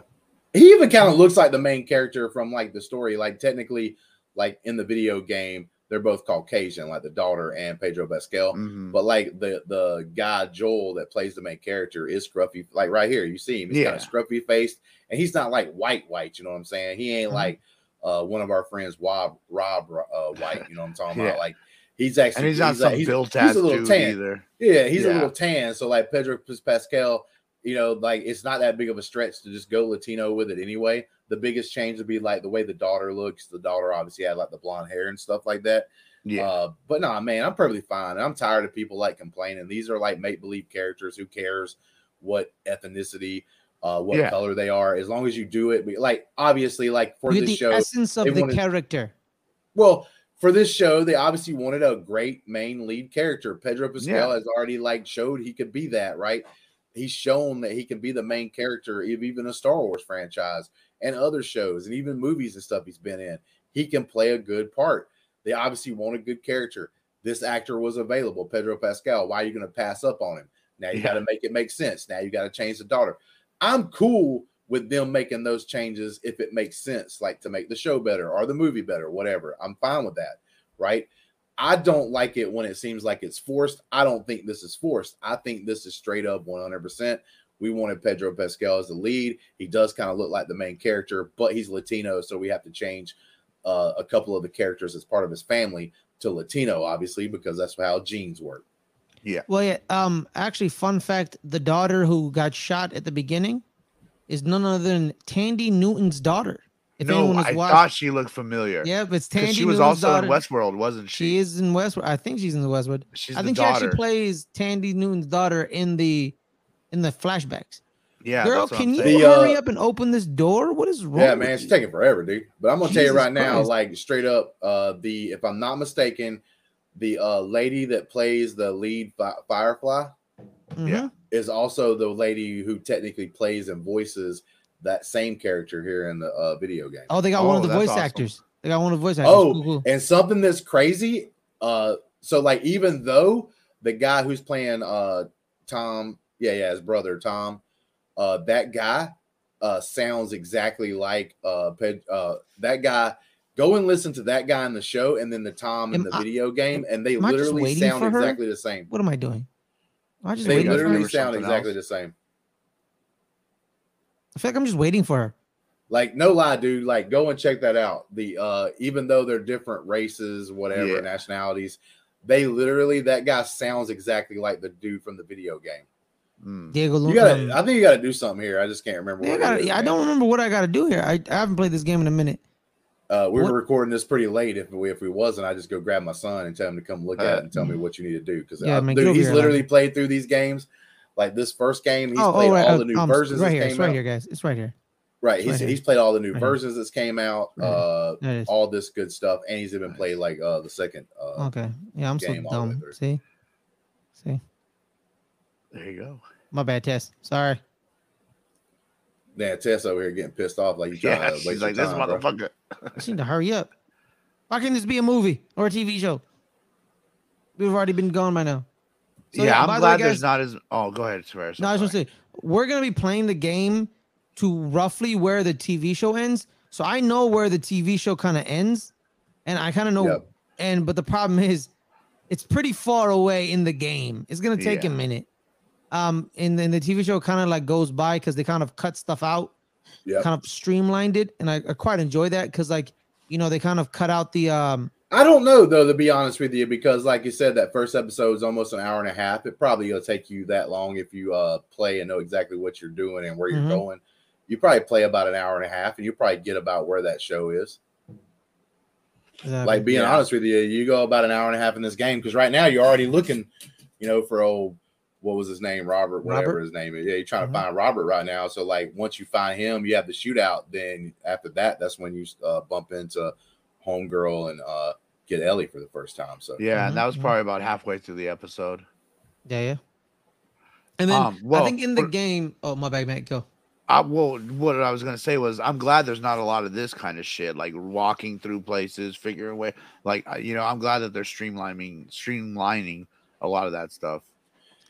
He even kind of looks like the main character from like the story. Like technically, like in the video game, they're both Caucasian, like the daughter and Pedro Pascal. Mhm. But like the the guy Joel that plays the main character is scruffy. Like right here, you see him. He's kind of Yeah. scruffy faced, and he's not like white white. You know what I'm saying? He ain't Mhm. like uh one of our friends, Rob Rob uh, White. You know what I'm talking Yeah. about? Like he's actually and he's not like- some he's- built he's ass a little tan. either. Yeah, he's a little tan. So like Pedro Pascal, you know, like it's not that big of a stretch to just go Latino with it anyway. The biggest change would be like the way the daughter looks. The daughter obviously had like the blonde hair and stuff like that. Yeah, Uh, but nah, man, I'm perfectly fine. I'm tired of people like complaining. These are like make believe characters. Who cares what ethnicity, uh, what Yeah. color they are? As long as you do it, but, like obviously, like for You get this the show, essence of the wanted- character. well, for this show, they obviously wanted a great main lead character. Pedro Pascal Yeah. has already like showed he could be that, right? He's shown that he can be the main character of even a Star Wars franchise and other shows and even movies and stuff he's been in. He can play a good part. They obviously want a good character. This actor was available, Pedro Pascal. Why are you going to pass up on him? Now you Yeah. got to make it make sense. Now you got to change the daughter. I'm cool with them making those changes if it makes sense, like to make the show better or the movie better, whatever. I'm fine with that, right? I don't like it when it seems like it's forced. I don't think this is forced. I think this is straight up 100%. We wanted Pedro Pascal as the lead. He does kind of look like the main character, but he's Latino, so we have to change uh, a couple of the characters as part of his family to Latino, obviously, because that's how genes work. Yeah. Well, yeah. Um, actually, fun fact: the daughter who got shot at the beginning is none other than Thandie Newton's daughter. If no, anyone has I watched, thought she looked familiar. yeah, but it's 'Cause Thandie. she was Newton's also daughter. in Westworld, wasn't she? She is in Westworld. I think she's in the Westworld. She's I think daughter. she actually plays Thandie Newton's daughter in the in the flashbacks. yeah, Girl, can you saying. The, uh, hurry up and open this door? What is wrong? Yeah, with man, it's you? taking forever, dude. But I'm gonna tell you Jesus right now, like straight up, uh, the if I'm not mistaken, the uh lady that plays the lead fi- Firefly Mhm. Yeah. is also the lady who technically plays and voices that same character here in the uh, video game. Oh, they got one Oh, of the voice awesome. actors. They got one of the voice actors. Oh, Cool, cool. And something that's crazy, uh, so like even though the guy who's playing uh Tom, yeah, yeah, his brother Tom, uh, that guy uh sounds exactly like uh, Ped, uh that guy. Go and listen to that guy in the show, and then the Tom in Am the I- video game, and they am I just literally sound exactly the same. What am I doing? Am I just They waiting for literally sound exactly else? the same. I feel like I'm just waiting for her. Like no lie, dude. Like go and check that out. The uh even though they're different races, whatever Yeah. nationalities, they literally that guy sounds exactly like the dude from the video game. Mm. Diego You Luna. gotta, I think you gotta do something here. I just can't remember. Yeah, I, what it gotta, yeah, I don't remember what I got to do here. I, I haven't played this game in a minute. Uh, we What- were recording this pretty late. If we if we wasn't, I just go grab my son and tell him to come look at Uh, it and tell me what you need to do. Because Yeah, man, get dude, he's here, literally Elijah. played through these games. Like this first game, he's oh, played oh, right, all uh, the new um, versions right that here. came It's right out. here, guys. It's right here. Right, It's he's right here. he's played all the new Right here. versions that's came out. Right. Uh, There all this good stuff, and he's even played like uh the second. Uh, Okay. Yeah, I'm so game all the way dumb. See? See? There you go. My bad, Tess. Sorry. Yeah, Tess over here getting pissed off like you trying Yeah, to waste she's like this time, motherfucker. I seem to hurry up. Why can't this be a movie or a TV show? We've already been gone by now. So, yeah, by I'm the way, glad guys- there's not as. Oh, go ahead, swear. No, I was gonna say we're gonna be playing the game to roughly where the TV show ends. So I know where the TV show kind of ends, and I kind of know. Yep. And but the problem is, it's pretty far away in the game. It's gonna take Yeah. a minute. Um, and then the TV show kind of like goes by because they kind of cut stuff out, Yep. kind of streamlined it, and I, I quite enjoy that because like you know they kind of cut out the um I don't know though, to be honest with you, because like you said, that first episode is almost an hour and a half. It probably gonna take you that long if you uh play and know exactly what you're doing and where you're Mhm. going. You probably play about an hour and a half, and you probably get about where that show is. uh, Like being Yeah. honest with you, you go about an hour and a half in this game because right now you're already looking, you know, for old what was his name, Robert, whatever Robert? his name is. Yeah, you're trying Mhm. to find Robert right now. So like once you find him, you have the shootout. Then after that, that's when you uh, bump into Homegirl and uh, get Ellie for the first time. So Yeah, Mhm, and that was mhm. probably about halfway through the episode. yeah yeah. And then Um, well, I think in the game, oh my bad, Matt, go. I, well, what I was gonna say was, I'm glad there's not a lot of this kind of shit, like walking through places, figuring way. Like, you know, I'm glad that they're streamlining, streamlining a lot of that stuff.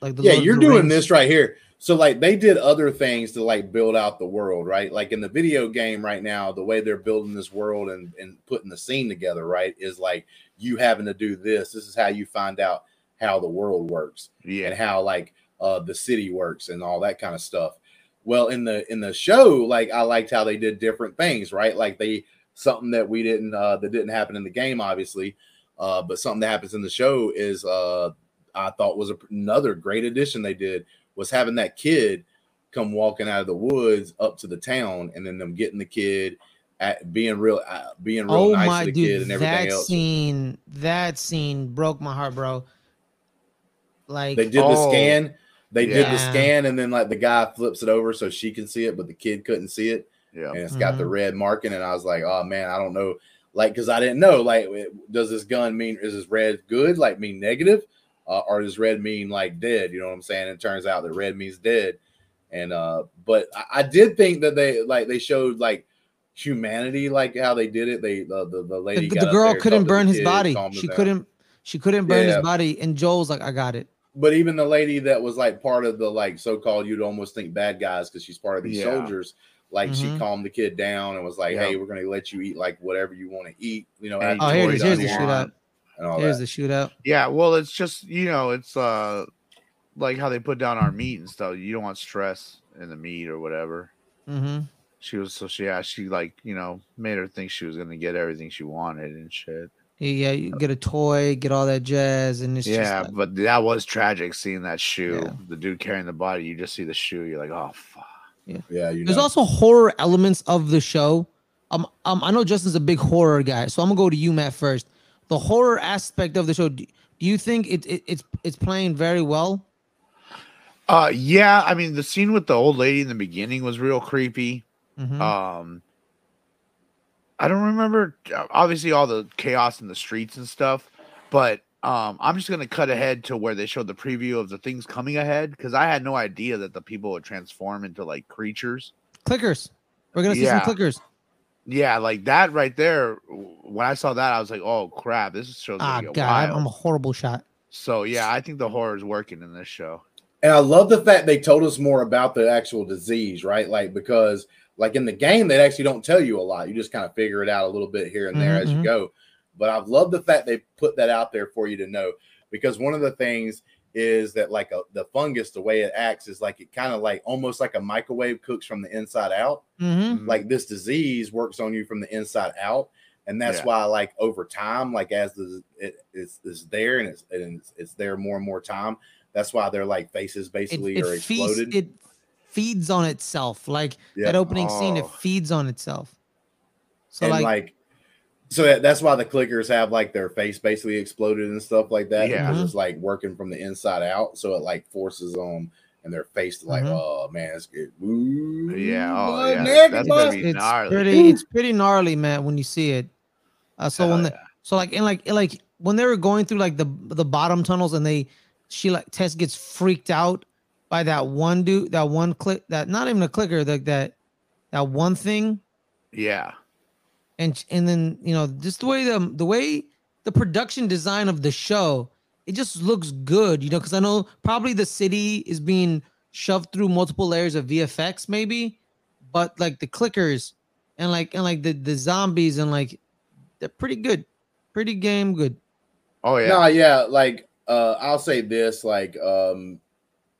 Like the yeah, you're the doing Rings. this right here. So like they did other things to like build out the world, right? Like in the video game right now, the way they're building this world and and putting the scene together, right, is like you having to do this. This is how you find out how the world works yeah. and how like uh the city works and all that kind of stuff. Well, in the in the show, like I liked how they did different things, right? Like they something that we didn't uh that didn't happen in the game, obviously. Uh, but something that happens in the show is uh I thought was a, another great addition they did was having that kid come walking out of the woods up to the town and then them getting the kid at being real uh, being real Oh nice my to the kid and everything that else. scene, that scene broke my heart, bro. Like They did the Oh, scan. They did the scan, and then like the guy flips it over so she can see it, but the kid couldn't see it, yeah. and it's got the Mhm. red marking. And I was like, oh man, I don't know. like because I didn't know like does this gun mean is this red good like mean negative, uh, or does red mean like dead? You know what I'm saying? It turns out that red means dead, and uh, but I, I did think that they like they showed like humanity like how they did it. They the the, the The, lady the got up girl couldn't talked to the burn his kid, body. She down. couldn't. She couldn't burn Yeah. his body, and Joel's like, "I got it." but even the lady that was like part of the like so-called you'd almost think bad guys because she's part of these Yeah. soldiers like she Mhm. calmed the kid down and was like Yep. hey we're going to let you eat like whatever you want to eat you know And after Oh, here it you're is. done Here's the eating shootout. And all Here's that. the shootout. Yeah, well, it's just you know, it's uh like how they put down our meat and stuff. You don't want stress in the meat or whatever. hmm She was so she yeah, she like you know made her think she was gonna get everything she wanted and shit. Yeah, you get a toy, get all that jazz, and it's yeah, just like, but that was tragic seeing that shoe. Yeah. The dude carrying the body, you just see the shoe. You're like, oh fuck. yeah you there's know also horror elements of the show. Um, um, I know Justin's a big horror guy, so I'm gonna go to you, Matt, first. The horror aspect of the show. Do, do you think it, it it's it's playing very well? Uh, yeah. I mean, the scene with the old lady in the beginning was real creepy. Mhm. Um, I don't remember uh, obviously all the chaos in the streets and stuff, but um, I'm just gonna cut ahead to where they showed the preview of the things coming ahead because I had no idea that the people would transform into like creatures. clickers. We're gonna see Yeah. some clickers. Yeah, like that right there. When I saw that, I was like, "Oh crap, this show's Ah, gonna get God, I'm, wild." I'm a horrible shot. So yeah, I think the horror is working in this show. and i love the fact they told us more about the actual disease right like because like in the game they actually don't tell you a lot you just kind of figure it out a little bit here and there Mhm, as you mhm. go but i've loved the fact they put that out there for you to know because one of the things is that like a, the fungus the way it acts is like it kind of like almost like a microwave cooks from the inside out hmm like this disease works on you from the inside out and that's Yeah. why like over time like as the it is it's there and it's, and it's it's there more and more time that's why their like faces basically it are feeds. exploded It feeds on itself. Like Yeah. that opening scene, it Oh. feeds on itself. So and like, like, so that, that's why the clickers have like their face basically exploded and stuff like that Yeah. because it's like working from the inside out so it like forces them and their face to like Mhm. oh man it's good Ooh, Yeah, oh, yeah, naked that's boy. gonna be it's gnarly. pretty. It's pretty gnarly, man. When you see it. Uh, so Hell when the, yeah. So like and like in like when they were going through like the the bottom tunnels and they she like Tess gets freaked out by that one dude that one click that not even a clicker like that that one thing yeah, and and then you know just the way the the way the production design of the show it just looks good you know because I know probably the city is being shoved through multiple layers of VFX maybe but like the clickers and like and like the the zombies and like they're pretty good pretty game good oh yeah, No, yeah, like uh I'll say this, like um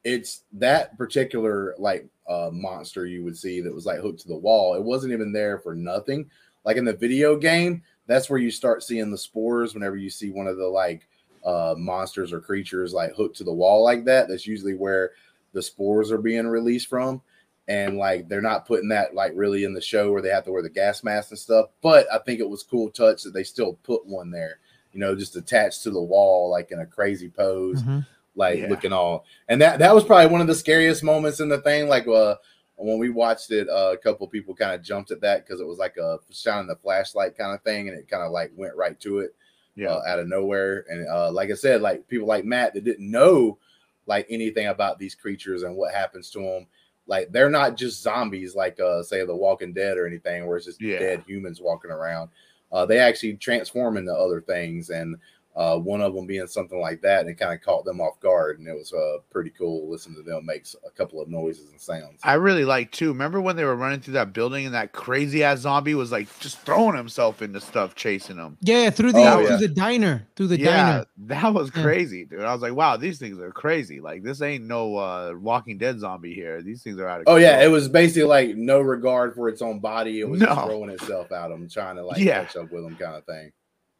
it's that particular like uh monster you would see that was like hooked to the wall. It wasn't even there for nothing. Like in the video game, that's where you start seeing the spores whenever you see one of the like uh monsters or creatures like hooked to the wall like that. That's usually where the spores are being released from. And like they're not putting that like really in the show where they have to wear the gas mask and stuff. But I think it was cool touch that they still put one there you know, just attached to the wall, like in a crazy pose, Mhm. like Yeah. looking all. And that that was probably one of the scariest moments in the thing. Like uh, when we watched it, uh, a couple people kind of jumped at that because it was like a shining the flashlight kind of thing, and it kind of like went right to it yeah. uh, out of nowhere. And uh, like I said, like people like Matt that didn't know like anything about these creatures and what happens to them. Like they're not just zombies, like uh, say The Walking Dead or anything, where it's just Yeah. dead humans walking around. Uh, they actually transform into other things, and uh, one of them being something like that, and it kind of caught them off guard, and it was uh, pretty cool to listen to them make a couple of noises and sounds. I really like too. Remember when they were running through that building and that crazy ass zombie was like just throwing himself into stuff, chasing them. Yeah, through the Oh, through yeah. the diner, through the yeah, diner. that was crazy, dude. I was like, wow, these things are crazy. Like this ain't no uh Walking Dead zombie here. These things are out of Oh yeah, it was basically like no regard for its own body. It was just throwing itself at them, trying to like Yeah. catch up with them, kind of thing.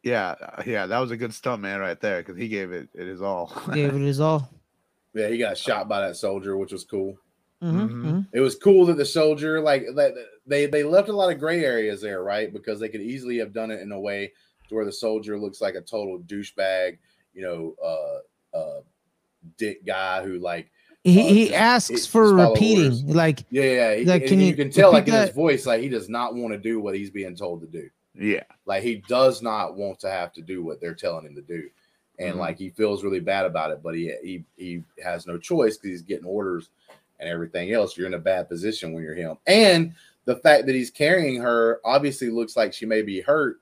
Yeah, uh, yeah. That was a good stunt man right there because he gave it it his all. Gave it his all. Yeah, he got shot by that soldier, which was cool. Mhm, Mhm. mhm. It was cool that the soldier like that they they left a lot of gray areas there, right? Because they could easily have done it in a way to where the soldier looks like a total douchebag, you know, uh uh dick guy who like He Uh, he just- asks just for repeating, orders. like yeah, yeah, he, Like, can you, you can tell like repeat in his voice like he does not want to do what he's being told to do. Yeah. Like he does not want to have to do what they're telling him to do. And Mhm. like he feels really bad about it, but he he he has no choice because he's getting orders and everything else. You're in a bad position when you're him. And the fact that he's carrying her obviously looks like she may be hurt.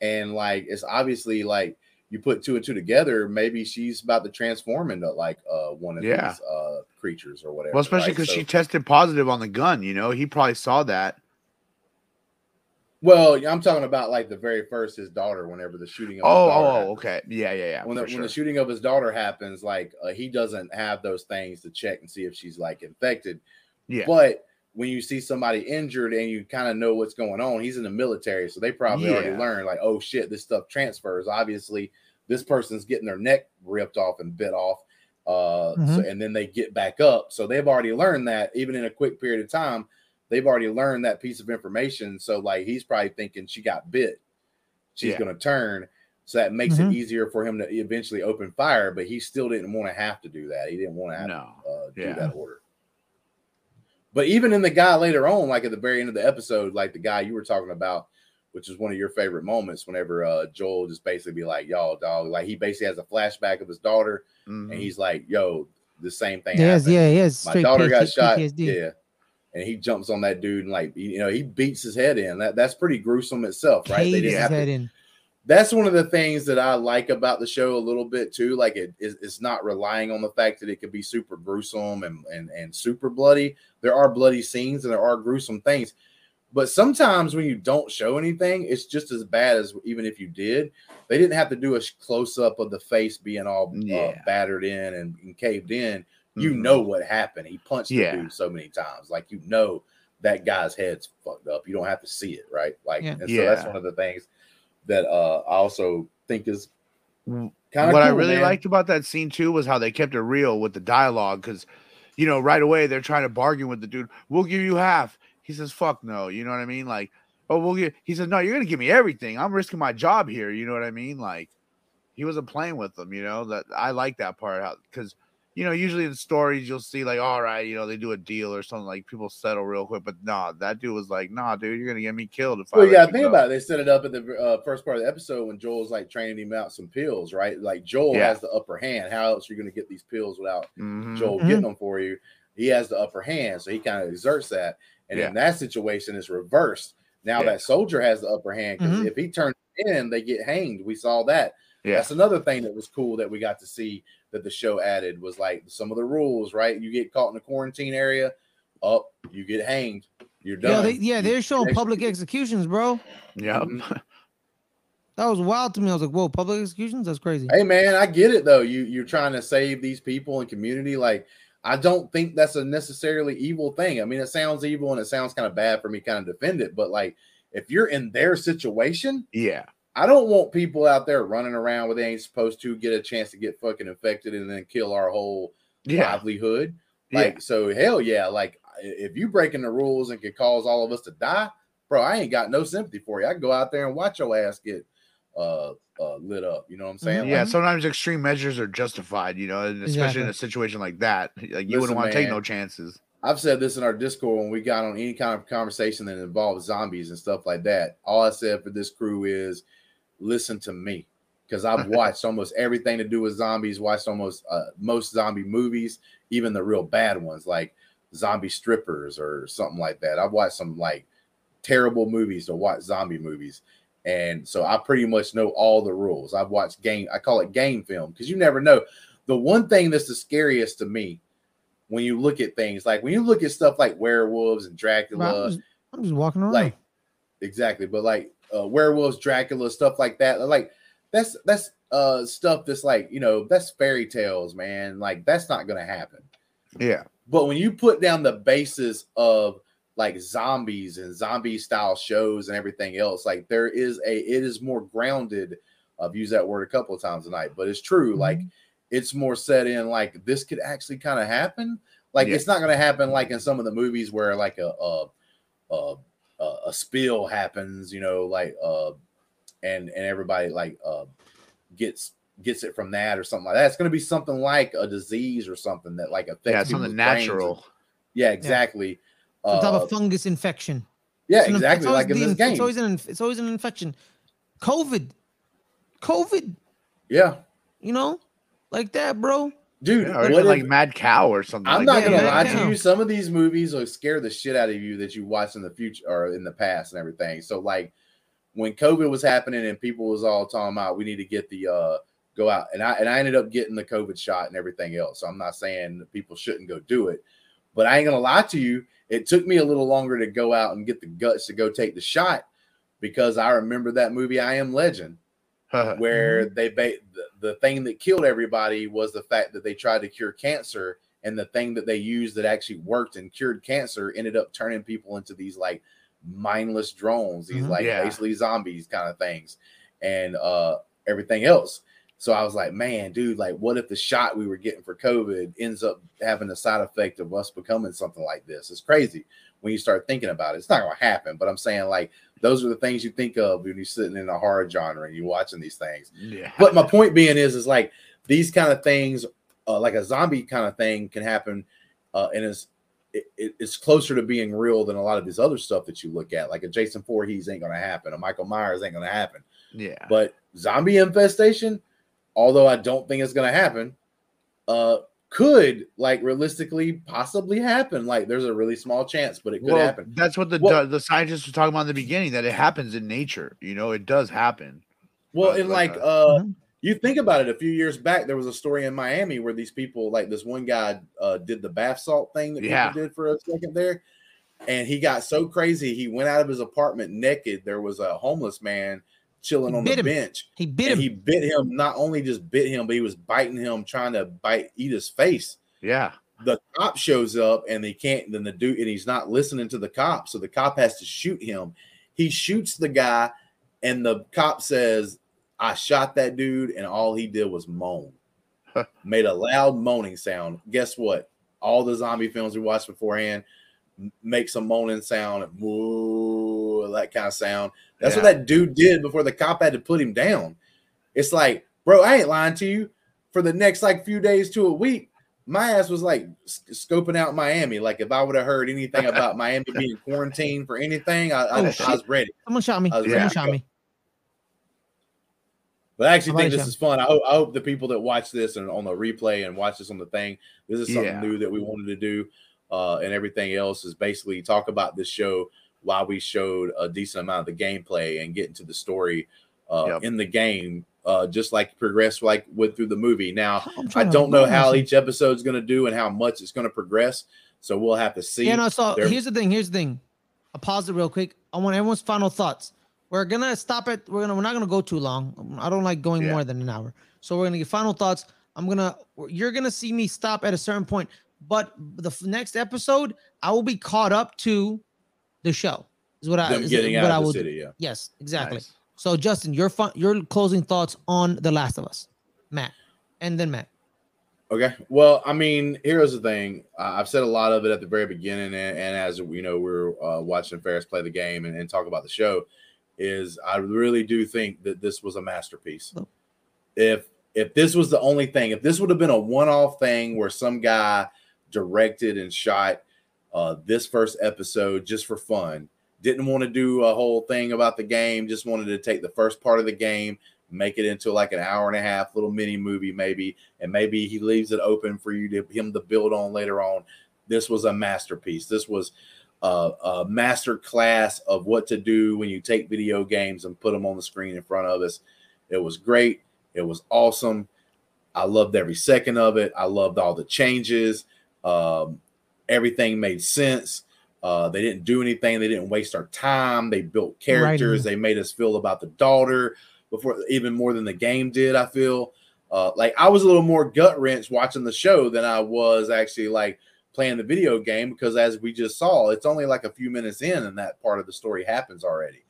And like it's obviously like you put two and two together, maybe she's about to transform into like uh one of Yeah. these uh creatures or whatever. Well, especially right? because So- she tested positive on the gun. You know, he probably saw that. Well, I'm talking about like the very first his daughter, whenever the shooting of his Oh, daughter oh, happened. okay. Yeah, yeah, yeah. when the, for when the shooting of his daughter happens, like uh, he doesn't have those things to check and see if she's like infected. yeah. But when you see somebody injured and you kind of know what's going on, he's in the military, so they probably already learned like, oh shit, this stuff transfers. Obviously, this person's getting their neck ripped off and bit off, uh, so, and then they get back up. So they've already learned that even in a quick period of time, they've already learned that piece of information. So like he's probably thinking she got bit, she's Yeah. going to turn. So that makes Mhm. it easier for him to eventually open fire, but he still didn't want to have to do that. He didn't want to have No. to uh, do Yeah. that order. But even in the guy later on, like at the very end of the episode, like the guy you were talking about, which is one of your favorite moments, whenever uh, Joel just basically be like, "Y'all, dog," like he basically has a flashback of his daughter, Mhm. and he's like, "Yo, the same thing." Yes, happened. yeah, has My daughter got shot. PTSD. Yeah. And he jumps on that dude and like you know he beats his head in. That that's pretty gruesome itself, right? They didn't have to in. that's one of the things that I like about the show a little bit too. Like it is it's not relying on the fact that it could be super gruesome and, and and super bloody. There are bloody scenes and there are gruesome things. But sometimes when you don't show anything, it's just as bad as even if you did. They didn't have to do a close up of the face being all uh, battered in and, and caved in. You Mhm. know what happened. He punched Yeah. the dude so many times. Like you know that guy's head's fucked up. You don't have to see it, right? Like, Yeah. and so that's one of the things that uh I also think is kind of what I really liked about that scene too was how they kept it real with the dialogue because, you know, right away they're trying to bargain with the dude. We'll give you half. He says, "Fuck no." You know what I mean? Like, oh, we'll give. He says, "No, you're gonna give me everything. I'm risking my job here." You know what I mean? Like, he wasn't playing with them. You know that I like that part how because. You know, usually in stories you'll see like, all right, you know, they do a deal or something like people settle real quick, but nah, that dude was like, nah, dude, you're gonna get me killed if I. Well, you let got to you think go." about it. They set it up at the uh, first part of the episode when Joel's like training him out some pills, right? Like Joel Yeah. has the upper hand. How else are you going to get these pills without Mhm. Joel Mhm. getting them for you? He has the upper hand, so he kind of exerts that. And in that situation, it's reversed. Now Yeah. that soldier has the upper hand because Mhm. if he turns in, they get hanged. We saw that. Yeah. That's another thing that was cool that we got to see that the show added was like some of the rules, right? You get caught in a quarantine area, up, you get hanged. You're done. Yeah, they, yeah they're showing public executions, bro. Yep. Mhm. That was wild to me. I was like, whoa, public executions? That's crazy. Hey man, I get it though. You you're trying to save these people and community. Like, I don't think that's a necessarily evil thing. I mean, it sounds evil and it sounds kind of bad for me kind of defend it, but like if you're in their situation, Yeah. I don't want people out there running around where they ain't supposed to get a chance to get fucking infected and then kill our whole Yeah. livelihood. Yeah. Like, so hell yeah, like if you breaking the rules and could cause all of us to die, bro, I ain't got no sympathy for you. I can go out there and watch your ass get uh, uh lit up. You know what I'm saying? Yeah, Like, sometimes extreme measures are justified, you know, and especially in a situation like that. Like you Listen, wouldn't want to take no chances. I've said this in our Discord when we got on any kind of conversation that involves zombies and stuff like that. All I said for this crew is listen to me because I've watched almost everything to do with zombies, watched almost uh, most zombie movies, even the real bad ones like Zombie Strippers or something like that. I've watched some like terrible movies to watch zombie movies. And so I pretty much know all the rules. I've watched game, I call it game film because you never know. The one thing that's the scariest to me when you look at things like when you look at stuff like werewolves and Bro, I'm, Dracula, just, I'm just walking around. like exactly, but like uh, werewolves, Dracula, stuff like that, like that's that's uh stuff that's like you know that's fairy tales, man. Like that's not gonna happen. Yeah. But when you put down the basis of like zombies and zombie style shows and everything else, like there is a it is more grounded. I've used that word a couple of times tonight, but it's true. Like Mm-hmm. it's more set in like this could actually kind of happen. Like Yeah. it's not going to happen like in some of the movies where like a a a, a, a spill happens, you know, like uh and and everybody like uh gets gets it from that or something like that. It's going to be something like a disease or something that like affects Yeah, something brains and- natural. yeah, exactly. Some type Uh, of fungus infection. Yeah, It's exactly. always Like in this inf- game. It's always an inf- it's always an infection. COVID, COVID. yeah, You know, like that, bro. Dude. Yeah, or what even if- like Mad Cow or something. I'm like not that. gonna Yeah, lie to you. Some of these movies will scare the shit out of you that you watch in the future or in the past and everything. So like when COVID was happening and people was all talking about we need to get the uh go out and I and I ended up getting the COVID shot and everything else. So I'm not saying that people shouldn't go do it, but I ain't gonna lie to you. It took me a little longer to go out and get the guts to go take the shot because I remember that movie I Am Legend where they ba- the, thing that killed everybody was the fact that they tried to cure cancer and the thing that they used that actually worked and cured cancer ended up turning people into these like mindless drones these Mhm. like Yeah. basically zombies kind of things and uh everything else so i was like man dude like what if the shot we were getting for covid ends up having a side effect of us becoming something like this it's crazy when you start thinking about it it's not going to happen but i'm saying like those are the things you think of when you're sitting in a horror genre and you're watching these things yeah. but my point being is, is like these kind of things, uh, like a zombie kind of thing, can happen, uh, and is it, it- it's closer to being real than a lot of this other stuff that you look at. Like a Jason Voorhees ain't gonna happen, a Michael Myers ain't gonna happen. yeah. But zombie infestation, although I don't think it's gonna happen, uh, could like realistically possibly happen. Like there's a really small chance, but it could well, happen. that's what the Well- the scientists were talking about in the beginning that it happens in nature. You know, it does happen. Well, and like like a- uh Mhm. you think about it, a few years back there was a story in Miami where these people, like this one guy uh did the bath salt thing that Yeah. people did for a second there. And he got so crazy, he went out of his apartment naked. There was a homeless man chilling on the him. bench. He bit him. he bit him, not only just bit him, but he was biting him, trying to bite eat his face Yeah. the cop shows up and they can't then the dude and he's not listening to the cop so the cop has to shoot him he shoots the guy and the cop says i shot that dude and all he did was moan made a loud moaning sound guess what all the zombie films we watched beforehand m- make some moaning sound woo, that kind of sound that's what that dude did before the cop had to put him down it's like bro i ain't lying to you for the next like few days to a week my ass was like s- scoping out Miami. Like if I would have heard anything about Miami being quarantined for anything, I, I, Oh, I shit. was ready. Someone shot me. I was Someone ready to shot me. But I actually think this is fun. I hope, I hope the people that watch this and on the replay and watch this on the thing, this is something Yeah. new that we wanted to do. Uh, and everything else is basically talk about this show while we showed a decent amount of the gameplay and get into the story uh, Yep. in the game, uh, just like progress like went through the movie. Now, I'm I trying to don't know how each episode is going to do and how much it's going to progress. So we'll have to see. Yeah, no. So There- here's the thing. Here's the thing. I'll pause it real quick. I want everyone's final thoughts. We're gonna stop it. We're gonna. We're not gonna go too long. I don't like going Yeah. more than an hour. So we're gonna get final thoughts. I'm gonna. You're gonna see me stop at a certain point, but the next episode, I will be caught up to the show. Is what I. is getting what out I will city. Yeah. Yes, exactly. Nice. So Justin, your fun, your closing thoughts on The Last of Us, Matt, and then Matt. Okay. Well, I mean, here's the thing. Uh, I've said a lot of it at the very beginning, and, and as you know, we're uh, watching Fares play the game and, and talk about the show. Is I really do think that this was a masterpiece. Oh. If if this was the only thing, if this would have been a one-off thing where some guy directed and shot uh, this first episode just for fun, didn't want to do a whole thing about the game, just wanted to take the first part of the game, make it into like an hour and a half little mini movie, maybe, and maybe he leaves it open for you to him to build on later on. This was a masterpiece. This was a, a master class of what to do when you take video games and put them on the screen in front of us. It was great. It was awesome. I loved every second of it. I loved all the changes. Um, everything made sense. Uh, they didn't do anything. They didn't waste our time. They built characters. They made us feel about the daughter before, even more than the game did. I feel uh, like I was a little more gut wrench watching the show than I was actually like playing the video game because, as we just saw, it's only like a few minutes in, and that part of the story happens already.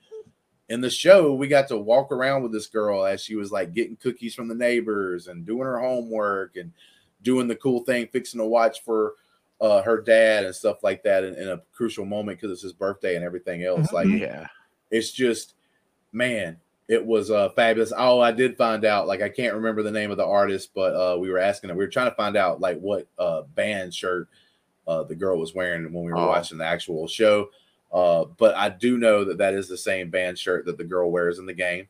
In the show, we got to walk around with this girl as she was like getting cookies from the neighbors and doing her homework and doing the cool thing, fixing a watch for uh, her dad and stuff like that in, in a crucial moment because it's his birthday and everything else. Mhm. Like Yeah. it's just, man, it was uh, fabulous. Oh, I did find out. Like I can't remember the name of the artist, but uh, we were asking. We were trying to find out like what uh, band shirt uh, the girl was wearing when we were Oh. watching the actual show. Uh, but I do know that that is the same band shirt that the girl wears in the game.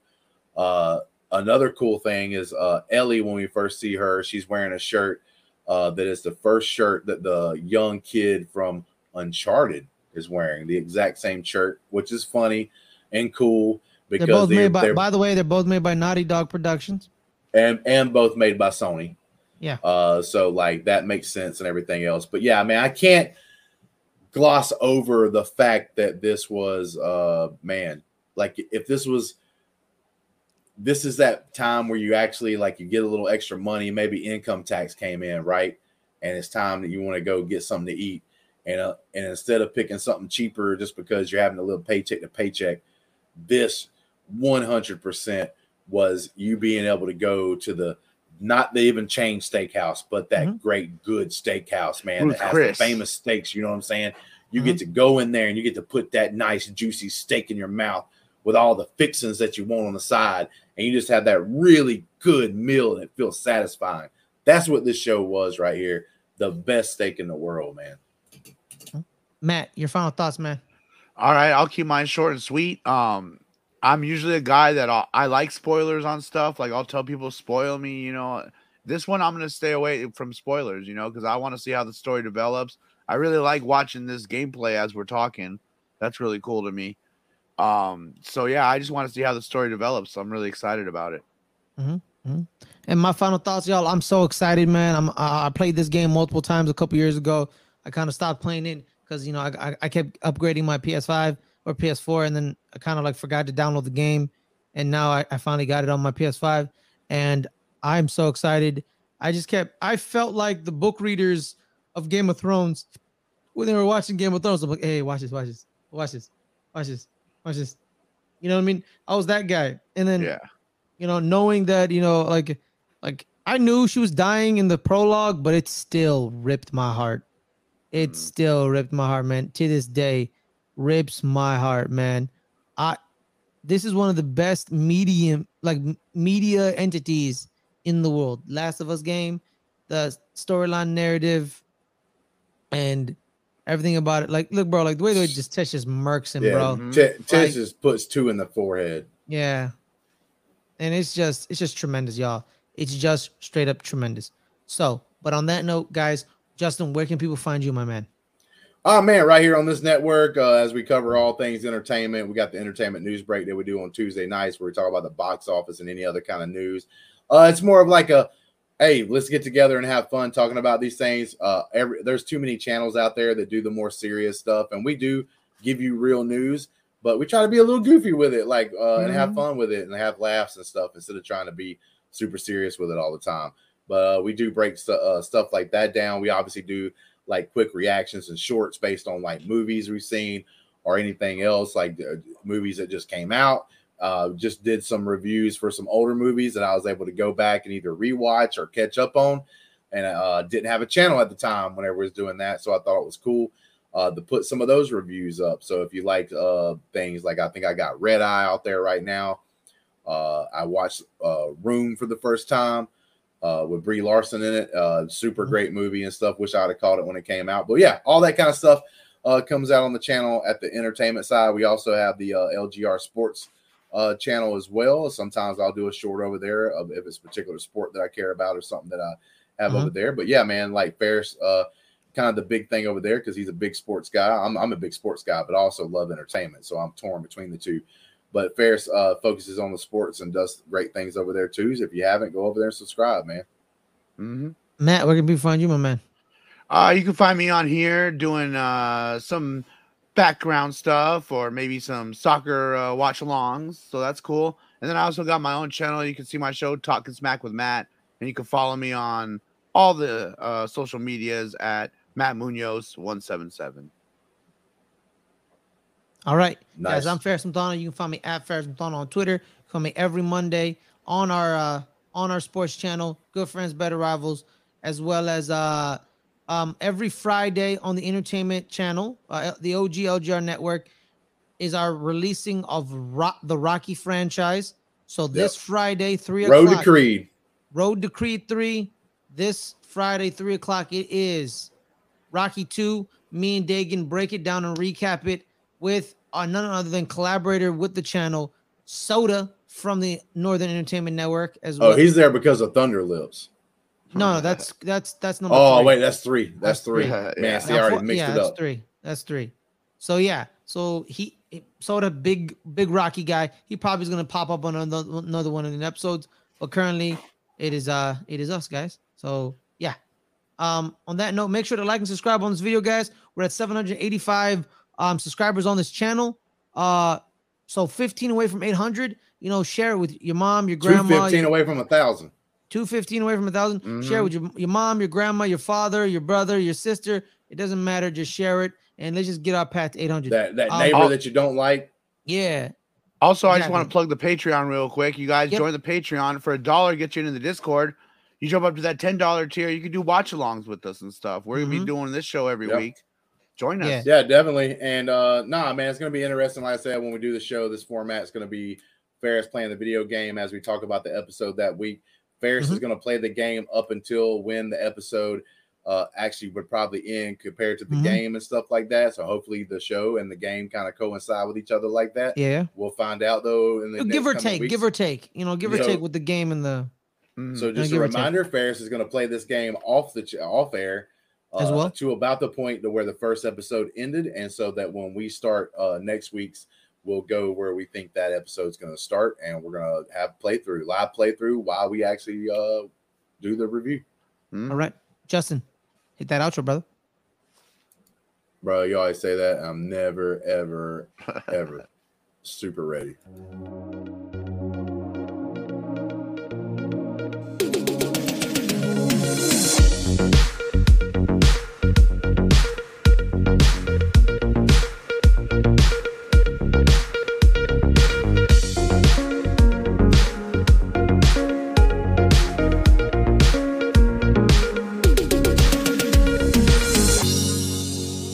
Uh, another cool thing is uh, Ellie, when we first see her, she's wearing a shirt uh, that is the first shirt that the young kid from Uncharted is wearing, the exact same shirt, which is funny and cool because they're both they're, made by. By the way, they're both made by Naughty Dog Productions. and and both made by Sony. Yeah. Uh, so like that makes sense and everything else. But yeah, I mean, I can't gloss over the fact that this was uh man, like if this was this is that time where you actually like you get a little extra money, maybe income tax came in, right? And it's time that you want to go get something to eat. And uh, and instead of picking something cheaper just because you're having a little paycheck to paycheck, this 100% was you being able to go to the not the even chain steakhouse, but that Mhm. great good steakhouse, man, Ruth that has Chris. the famous steaks. You know what I'm saying? You get to go in there and you get to put that nice juicy steak in your mouth with all the fixings that you want on the side, and you just have that really good meal and it feels satisfying. That's what this show was right here. The best steak in the world, man. Matt, your final thoughts, man. All right, I'll keep mine short and sweet. Um, I'm usually a guy that i I like spoilers on stuff. Like I'll tell people spoil me. You know, this one I'm gonna stay away from spoilers. You know, because I want to see how the story develops. I really like watching this gameplay as we're talking. That's really cool to me. Um, so yeah, I just want to see how the story develops. I'm really excited about it. And my final thoughts, y'all. I'm so excited, man. I'm uh, I played this game multiple times a couple years ago. I kind of stopped playing it because you know I, I I kept upgrading my PS5 or PS4, and then I kind of like forgot to download the game. And now I, I finally got it on my PS5, and I'm so excited. I just kept. I felt like the book readers of Game of Thrones when they were watching Game of Thrones. I'm like, hey, watch this, watch this, watch this, watch this, watch just, You know what I mean? I was that guy, and then Yeah, you know, knowing that, you know, like like I knew she was dying in the prologue, but it still ripped my heart. It Mm. still ripped my heart, man. To this day, rips my heart, man. I this is one of the best medium like media entities in the world. Last of Us game, the storyline narrative, and everything about it. Like, look, bro, like the way they just Tess just murks him, Yeah, bro. Mhm. T- Tish Like- just puts two in the forehead. Yeah. And it's just it's just tremendous, y'all. It's just straight up tremendous. So, but on that note, guys, Justin, where can people find you, my man? Oh man, right here on this network, uh, as we cover all things entertainment, we got the entertainment news break that we do on Tuesday nights, where we talk about the box office and any other kind of news. Uh, it's more of like a, hey, let's get together and have fun talking about these things. Uh, every there's too many channels out there that do the more serious stuff, and we do give you real news, but we try to be a little goofy with it, like uh, and have Mhm. fun with it and have laughs and stuff instead of trying to be super serious with it all the time. But uh, we do break stu- uh, stuff like that down. We obviously do like quick reactions and shorts based on like movies we've seen or anything else like uh, movies that just came out uh just did some reviews for some older movies that i was able to go back and either rewatch or catch up on and uh didn't have a channel at the time whenever I was doing that so i thought it was cool uh to put some of those reviews up so if you like uh things like i think i got red eye out there right now uh i watched uh room for the first time uh, with Brie Larson in it. Uh, super great movie and stuff. Wish I'd have caught it when it came out. But yeah, all that kind of stuff uh, comes out on the channel at the entertainment side. We also have the uh, LGR Sports uh, channel as well. Sometimes I'll do a short over there of if it's a particular sport that I care about or something that I have Mhm. over there. But yeah, man, like Fares, uh, kind of the big thing over there because he's a big sports guy. I'm, I'm a big sports guy, but I also love entertainment. So I'm torn between the two. But Fares uh, focuses on the sports and does great things over there too. So if you haven't, go over there and subscribe, man. hmm Matt, where can people find you, my man? Uh, you can find me on here doing uh, some background stuff or maybe some soccer uh, watch alongs. So that's cool. And then I also got my own channel. You can see my show, Talking Smack with Matt. And you can follow me on all the uh, social medias at Matt Munoz 177. All right, Nice. guys. I'm Fares Muthana. You can find me at Fares Muthana on Twitter. Come me every Monday on our uh, on our sports channel, Good Friends, Better Rivals, as well as uh, um, every Friday on the entertainment channel, uh, the OG LGR network, is our releasing of Rock, the Rocky franchise. So this Friday, three Road o'clock, to Creed. Road to Creed 3. This Friday, 3 o'clock, it is Rocky 2. Me and Dagan break it down and recap it with uh, none other than collaborator with the channel, Soda from the Northern Entertainment Network as well. Oh, he's there because of Thunder Lips. No, no, that's that's that's number. Oh three. wait, that's three. That's That's three. three. Man, Yeah. see, I already mixed yeah, it that's three. That's three. So yeah, so he he- Soda, big big Rocky guy. He probably is gonna pop up on another, another one of the episodes. But currently, it is uh it is us guys. So yeah. Um, on that note, make sure to like and subscribe on this video, guys. We're at 785 um subscribers on this channel. Uh, so 15 away from 800. You know, share it with your mom, your grandma, fifteen away from a thousand. 215 away from a 1000 share Mhm. with your, your mom your grandma your father your brother your sister it doesn't matter just share it and let's just get our path to 800 That that Um, neighbor I'll- that you don't like. yeah Also, I just want to plug the Patreon real quick. You guys Yep. join the Patreon for a dollar, get you into the Discord. You jump up to that ten dollar tier, you can do watch alongs with us and stuff. We're gonna be doing this show every Yep. week. Join us. Yeah. Yeah, definitely. And uh nah, man, it's gonna be interesting. Like I said, when we do the show, this format is gonna be Fares playing the video game as we talk about the episode that week. Fares is Mm-hmm. gonna play the game up until when the episode uh actually would probably end compared to the Mhm. game and stuff like that. So hopefully the show and the game kind of coincide with each other like that. yeah We'll find out though in the give or take weeks. give or take you know give or So- take with the game and the Mhm. So just a or reminder, Fares is going to play this game off the ch- off air uh, As well? to about the point to where the first episode ended, and so that when we start uh, next week's, we'll go where we think that episode's going to start, and we're going to have playthrough, live playthrough while we actually uh, do the review. Mhm. all right justin hit that outro brother Bro, you always say that. I'm never, ever, ever super ready.